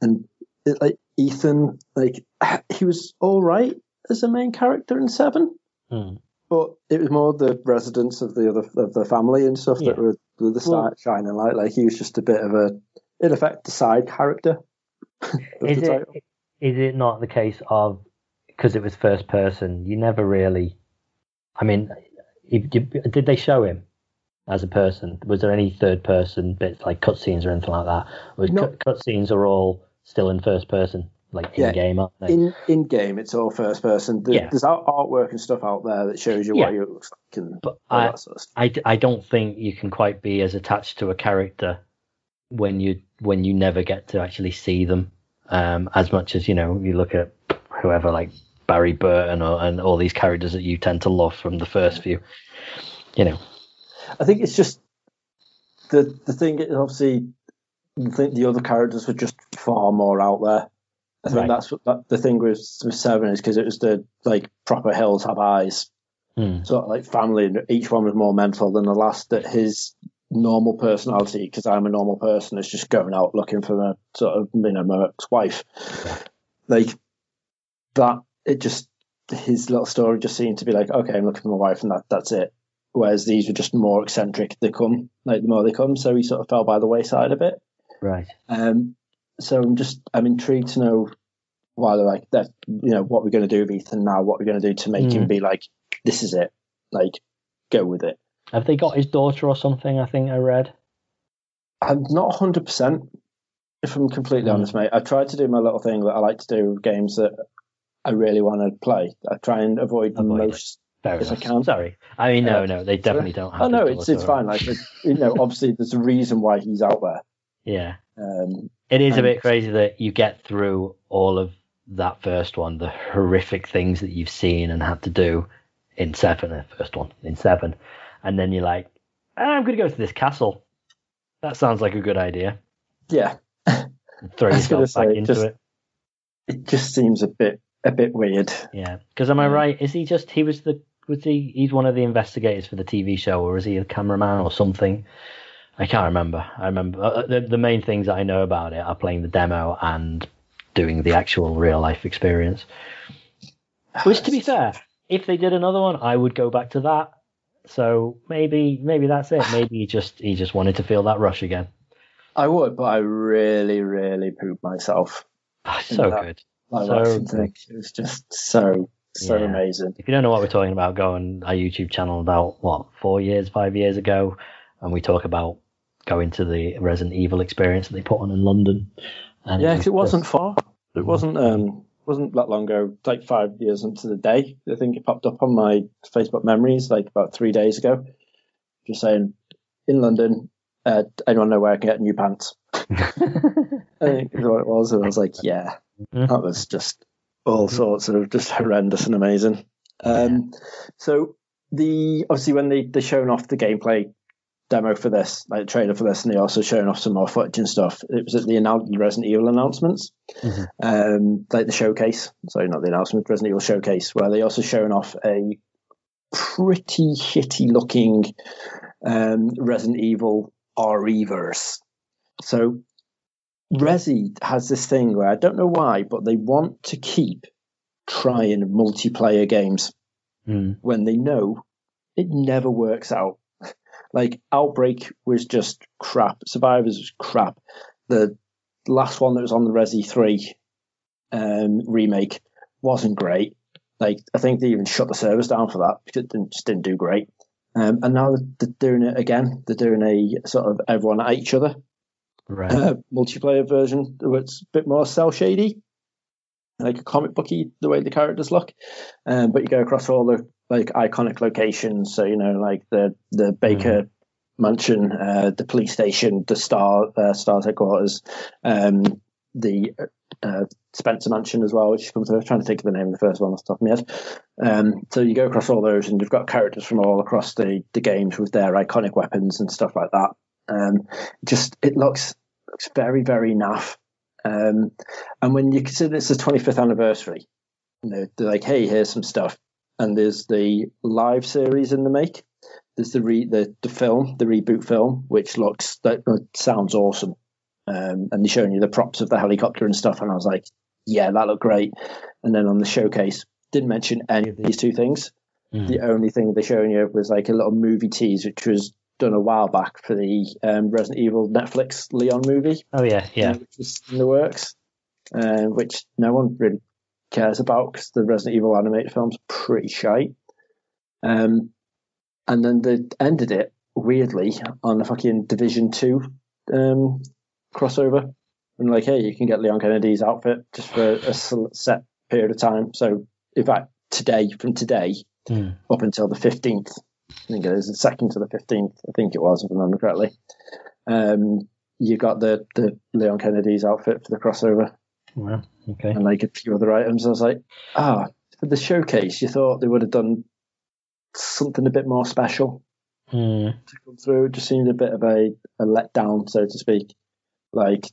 And it, like Ethan, like he was all right as a main character in Seven, Hmm. but it was more the residents of the other of the family and stuff Yeah. that were the, the Well- start shining light. Like he was just a bit of a, in effect, a side character. Is the it title. is it not the case of because it was first person? You never really. I mean, you- you- did they show him as a person? Was there any third person bits like cutscenes or anything like that? Was No. cut cutscenes are all still in first person, like in Yeah. game, aren't they? in in game, it's all first person. There- Yeah. There's artwork and stuff out there that shows you Yeah. what it looks like and But I- sort of. I, I don't think you can quite be as attached to a character when you when you never get to actually see them um, as much as you know you look at whoever like Barry Burton or, and all these characters that you tend to love from the first few. You know, I think it's just the the thing is obviously I think the other characters were just far more out there. I think Right. that's what that, the thing with, with Seven is because it was the like proper hills have eyes Hmm. sort of like family. and Each one was more mental than the last. That his normal personality, because I'm a normal person, is just going out looking for a sort of you know my ex-wife. Like that, it just his little story just seemed to be like, okay, I'm looking for my wife, and that that's it. Whereas these were just more eccentric. They come like the more they come, so he sort of fell by the wayside a bit. Right. Um, so I'm just I'm intrigued to know why they're like that. You know what we're going to do with Ethan now. What we're going to do to make him Mm. be like, this is it. Like, go with it. Have they got his daughter or something? I think I read. I'm not 100. percent If I'm completely Mm. honest, mate, I try to do my little thing that I like to do with games that I really want to play. I try and avoid, Avoid most. If I can. Sorry. I mean, no, Uh, no, they definitely don't have. Oh no, it's it's fine. Like you know, obviously there's a reason why he's out there. Yeah. Um, It is a bit crazy that you get through all of that first one, the horrific things that you've seen and had to do in seven, the first one, in seven. And then you're like, "Ah, I'm going to go to this castle. That sounds like a good idea. yeah, throw I was gonna yourself back say, into just- it. it just seems a bit a bit weird. Yeah. Because am I right? Is he just, he was the, was he, he's one of the investigators for the TV show or is he a cameraman or something? I can't remember. I remember uh, the, the main things that I know about it are playing the demo and doing the actual real life experience. Which, to be fair, if they did another one, I would go back to that. So maybe, maybe that's it. Maybe he just he just wanted to feel that rush again. I would, but I really, really pooped myself. Ah, so that- good. Like So good. things. It was just so so Yeah. amazing. If you don't know what we're talking about, go on our YouTube channel about what four years, five years ago, and we talk about going to the Resident Evil experience that they put on in London. And Yeah, was 'cause it wasn't just- far. It wasn't um wasn't that long ago. Like five years into the day, I think it popped up on my Facebook memories like about three days ago. Just saying, in London, uh, anyone know where I can get new pants? I think is what it was, and I was like, yeah, that was just all sorts of just horrendous and amazing. Um, so the obviously when they they shown off the gameplay demo for this, like trailer for this, and they also shown off some more footage and stuff. It was at the, annou- Resident Evil announcements, Mhm. um, like the showcase. Sorry, not the announcement, Resident Evil showcase, where they also shown off a pretty shitty looking um, Resident Evil RE-verse. So Resi has this thing where I don't know why, but they want to keep trying multiplayer games Mm. when they know it never works out. Like Outbreak was just crap. Survivors was crap. The last one that was on the Resi 3 um, remake wasn't great. Like I think they even shut the service down for that because it didn't, just didn't do great. Um, and now they're doing it again. They're doing a sort of everyone at each other Right. uh, multiplayer version that's a bit more cell shady, like a comic booky the way the characters look. Um, but you go across all the like iconic locations, so you know like the the Baker Mansion, uh, the police station, the Star uh, Star's headquarters, um, the uh, Spencer Mansion as well, which comes. I was trying to think of the name of the first one off the top of my head. Um, so you go across all those, and you've got characters from all across the the games with their iconic weapons and stuff like that. Um, just it looks looks very very naff. Um, and when you consider it's the 25th anniversary, you know, they're like, hey, here's some stuff, and there's the live series in the make. There's the re the, the film, the reboot film, which looks that sounds awesome. Um, and they're showing you the props of the helicopter and stuff, and I was like, yeah, that looked great. And then on the showcase, didn't mention any of these two things. Mm. The only thing they're showing you was like a little movie tease, which was done a while back for the um, Resident Evil Netflix Leon movie, Oh yeah, yeah. which was in the works, uh, which no one really cares about because the Resident Evil animated film's pretty shite. Um, and then they ended it weirdly on a fucking Division Two um, crossover, and like, hey, you can get Leon Kennedy's outfit just for a set period of time. So, in fact, today from today Mm. up until the fifteenth, I think it is the second to the fifteenth. I think it was, if I remember correctly. Um, you got the the Leon Kennedy's outfit for the crossover Well, okay. and like a few other items. I was like, ah, for the showcase, you thought they would have done something a bit more special Mm. to come through. It just seemed a bit of a, a letdown, so to speak. Like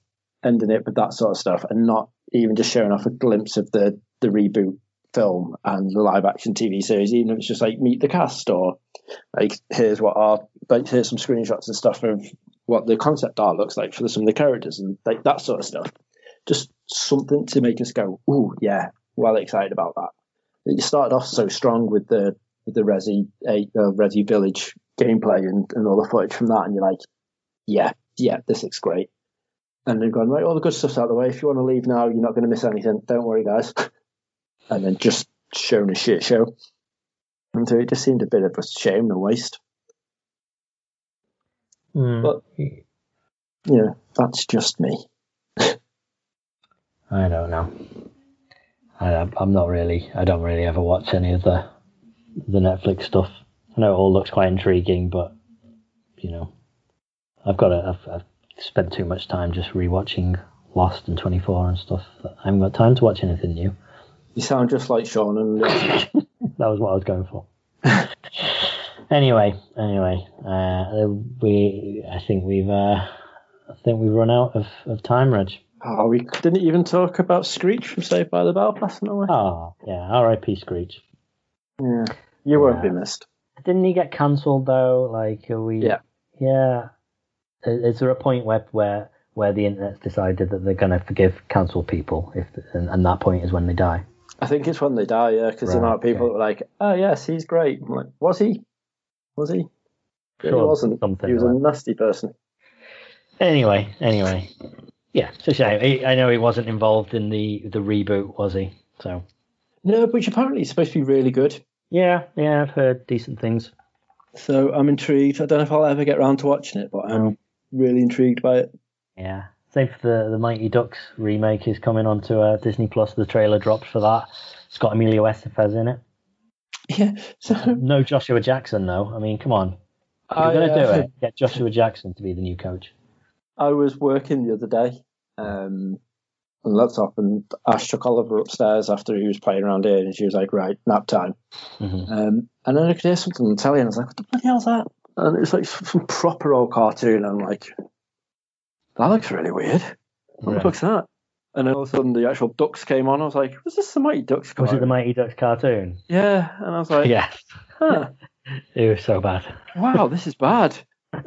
ending it with that sort of stuff and not even just showing off a glimpse of the, the reboot film and the live action TV series, even if it's just like meet the cast or like here's what our like here's some screenshots and stuff of what the concept art looks like for some of the characters and like that sort of stuff. Just something to make us go, ooh, yeah, well excited about that. You started off so strong with the with the Resi eight uh, Resi Village gameplay and, and all the footage from that, and you're like, yeah, yeah, this looks great. And then going right, all the good stuff's out of the way. If you want to leave now, you're not going to miss anything. Don't worry, guys. and then just shown a shit show. And so it just seemed a bit of a shame and waste. Mm. But yeah, that's just me. I don't know. I, I'm not really. I don't really ever watch any of the the Netflix stuff. I know it all looks quite intriguing, but you know, I've got a, I've, I've spent too much time just rewatching Lost and 24 and stuff. I haven't got time to watch anything new. You sound just like Sean and that was what I was going for. anyway, anyway, uh, we I think we've uh, I think we've run out of, of time, Reg. Oh, we didn't even talk about Screech from Saved by the Bell last night. Oh, yeah, R.I.P. Screech. Yeah, you won't Yeah. be missed. Didn't he get cancelled though? Like, are we? Yeah. Yeah. Is there a point where where where the internet's decided that they're going to forgive cancelled people if and, and that point is when they die? I think it's when they die, yeah, because Right, amount of people okay. like, "Oh yes, he's great." I'm like, was he? Was he? He wasn't. something He was a nasty person. Anyway, anyway, yeah, it's a shame. He, I know he wasn't involved in the the reboot, was he? So No, which apparently is supposed to be really good. yeah, yeah, I've heard decent things. So I'm intrigued. I don't know if I'll ever get around to watching it, but I'm really intrigued by it. Yeah. Same for the the Mighty Ducks remake is coming onto uh, Disney Plus. The trailer dropped for that. It's got Emilio Estevez in it. Yeah. So No Joshua Jackson though. I mean, come on. If you're gonna do uh, it, get Joshua Jackson to be the new coach. I was working the other day um, on the laptop, and Ash took Oliver upstairs after he was playing around here, and she was like, "Right, nap time." Mhm. Um, and then I could hear something on the telly, and I was like, "What the bloody hell's that?" And it was like some proper old cartoon. And I'm like, "That looks really weird. What the fuck's that?" And then all of a sudden, the actual Ducks came on. I was like, "Was this the Mighty Ducks?" Was it the? Mighty Ducks cartoon? Yeah, and I was like, Yeah, huh, it was so bad. "Wow, this is bad."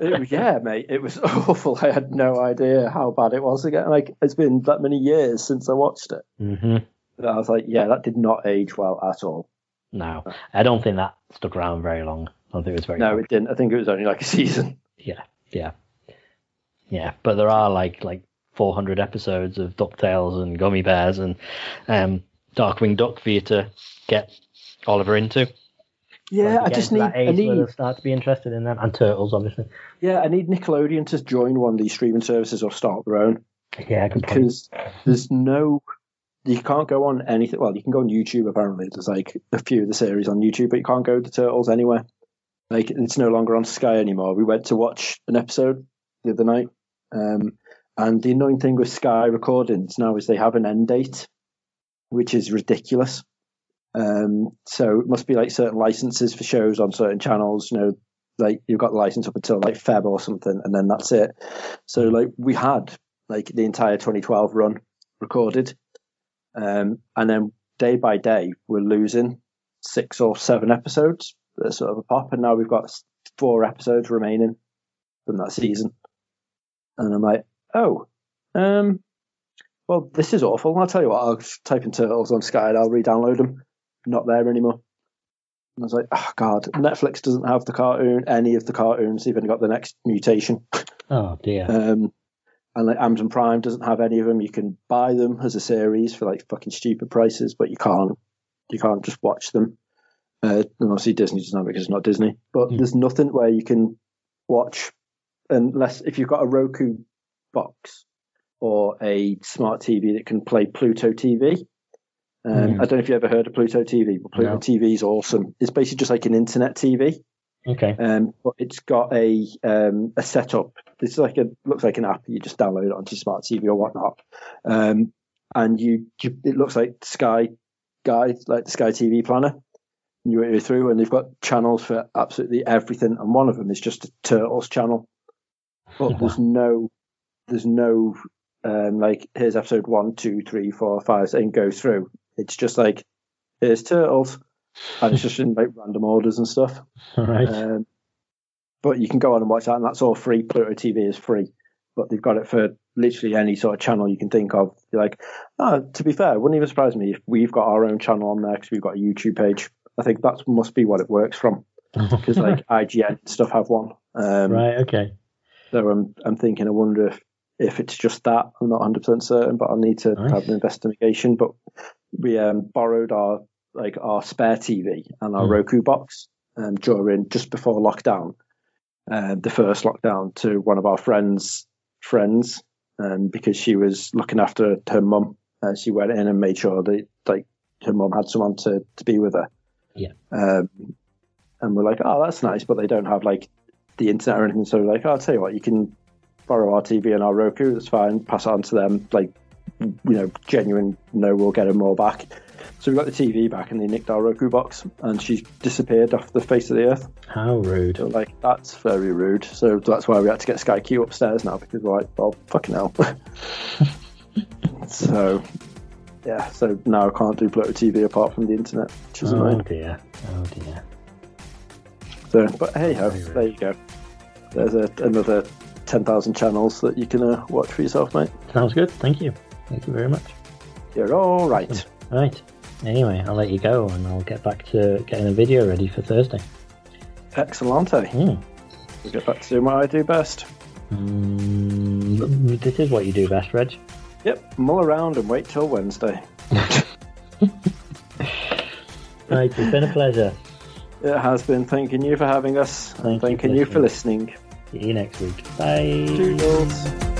It, was- yeah, mate, it was awful. I had no idea how bad it was again. Like it's been that many years since I watched it. hmm And I was like, yeah, that did not age well at all. No, I don't think that stuck around very long. I don't think it was very. No, long. it didn't. I think it was only like a season. Yeah, yeah, yeah. But there are like like 400 episodes of Ducktales and Gummi Bears and um, Darkwing Duck for you to get Oliver into. Yeah, I just need, I age where need, start to be interested in them and turtles, obviously. yeah, I need Nickelodeon to join one of these streaming services or start their own Yeah, good point. because there's no, you can't go on anything. Well, you can go on YouTube apparently. There's like a few of the series on YouTube, but you can't go to Turtles anywhere. Like it's no longer on Sky anymore. We went to watch an episode the other night, um, and the annoying thing with Sky recordings now is they have an end date, which is ridiculous. Um, so it must be like certain licenses for shows on certain channels. You know, like you've got the license up until like Feb or something, and then that's it. So like we had like the entire 2012 run recorded, um, and then day by day we're losing six or seven episodes, sort of a pop, and now we've got four episodes remaining from that season, and I'm like, oh, um, well, this is awful. I'll tell you what, I'll type in turtles on Sky and I'll re-download them. Not there anymore. And I was like, oh god, Netflix doesn't have the cartoon, any of the cartoons. They've only got the next mutation. Oh dear. Um, and like Amazon Prime doesn't have any of them. You can buy them as a series for like fucking stupid prices, but you can't. You can't just watch them. Uh, and obviously Disney doesn't have it because it's not Disney. But Hmm. there's nothing where you can watch unless if you've got a Roku box or a smart TV that can play Pluto TV. Um, Hmm. I don't know if you ever heard of Pluto TV, but Pluto No. TV is awesome. It's basically just like an internet TV. Okay. Um, but it's got a um, a setup. It's like a looks like an app. You just download it onto your smart TV or whatnot, um, and you, you it looks like Sky Guide, like the Sky TV planner. You go through, and they've got channels for absolutely everything, and one of them is just a Turtles channel. But there's no, there's no um, like here's episode one, two, three, four, five, and goes through. It's just like here's Turtles, and it's just in like random orders and stuff. All right. Um, but you can go on and watch that, and that's all free. Pluto TV is free, but they've got it for literally any sort of channel you can think of. You're like, oh, to be fair, it wouldn't even surprise me if we've got our own channel on there because we've got a YouTube page. I think that must be what it works from because like IGN stuff have one. Um, right. Okay. So I'm I'm thinking. I wonder if if it's just that. I'm not 100 percent certain, but I'll need to Nice. have an investigation. But we um, borrowed our like our spare TV and our Hmm. Roku box um, during just before lockdown, uh, the first lockdown, to one of our friends' friends, um, because she was looking after her mum. Uh, she went in and made sure that like her mum had someone to to be with her. Yeah. Um, and we're like, oh, that's nice, but they don't have like the internet or anything. So we're like, oh, I'll tell you what, you can borrow our TV and our Roku. That's fine. Pass it on to them. Like, you know, genuine. No, we'll get them all back. So we got the TV back, and they nicked our Roku box, and she's disappeared off the face of the earth. How rude. So like, that's very rude. So that's why we had to get Sky Q upstairs now because we're like, well, fucking hell. so. Yeah, so now I can't do Pluto TV apart from the internet, which is Oh annoying. dear. Oh dear. So, but hey ho, there you go. There's a, another 10,000 channels that you can uh, watch for yourself, mate. Sounds good. Thank you. Thank you very much. You're all right. Right. Anyway, I'll let you go and I'll get back to getting the video ready for Thursday. Excellente. Hmm. We'll get back to doing what I do best. Mm, this is what you do best, Reg. Yep, mull around and wait till Wednesday. Right, it's been a pleasure. It has been. Thanking you for having us. Thank and you for thanking you for listening. See you next week. Bye. Toodles.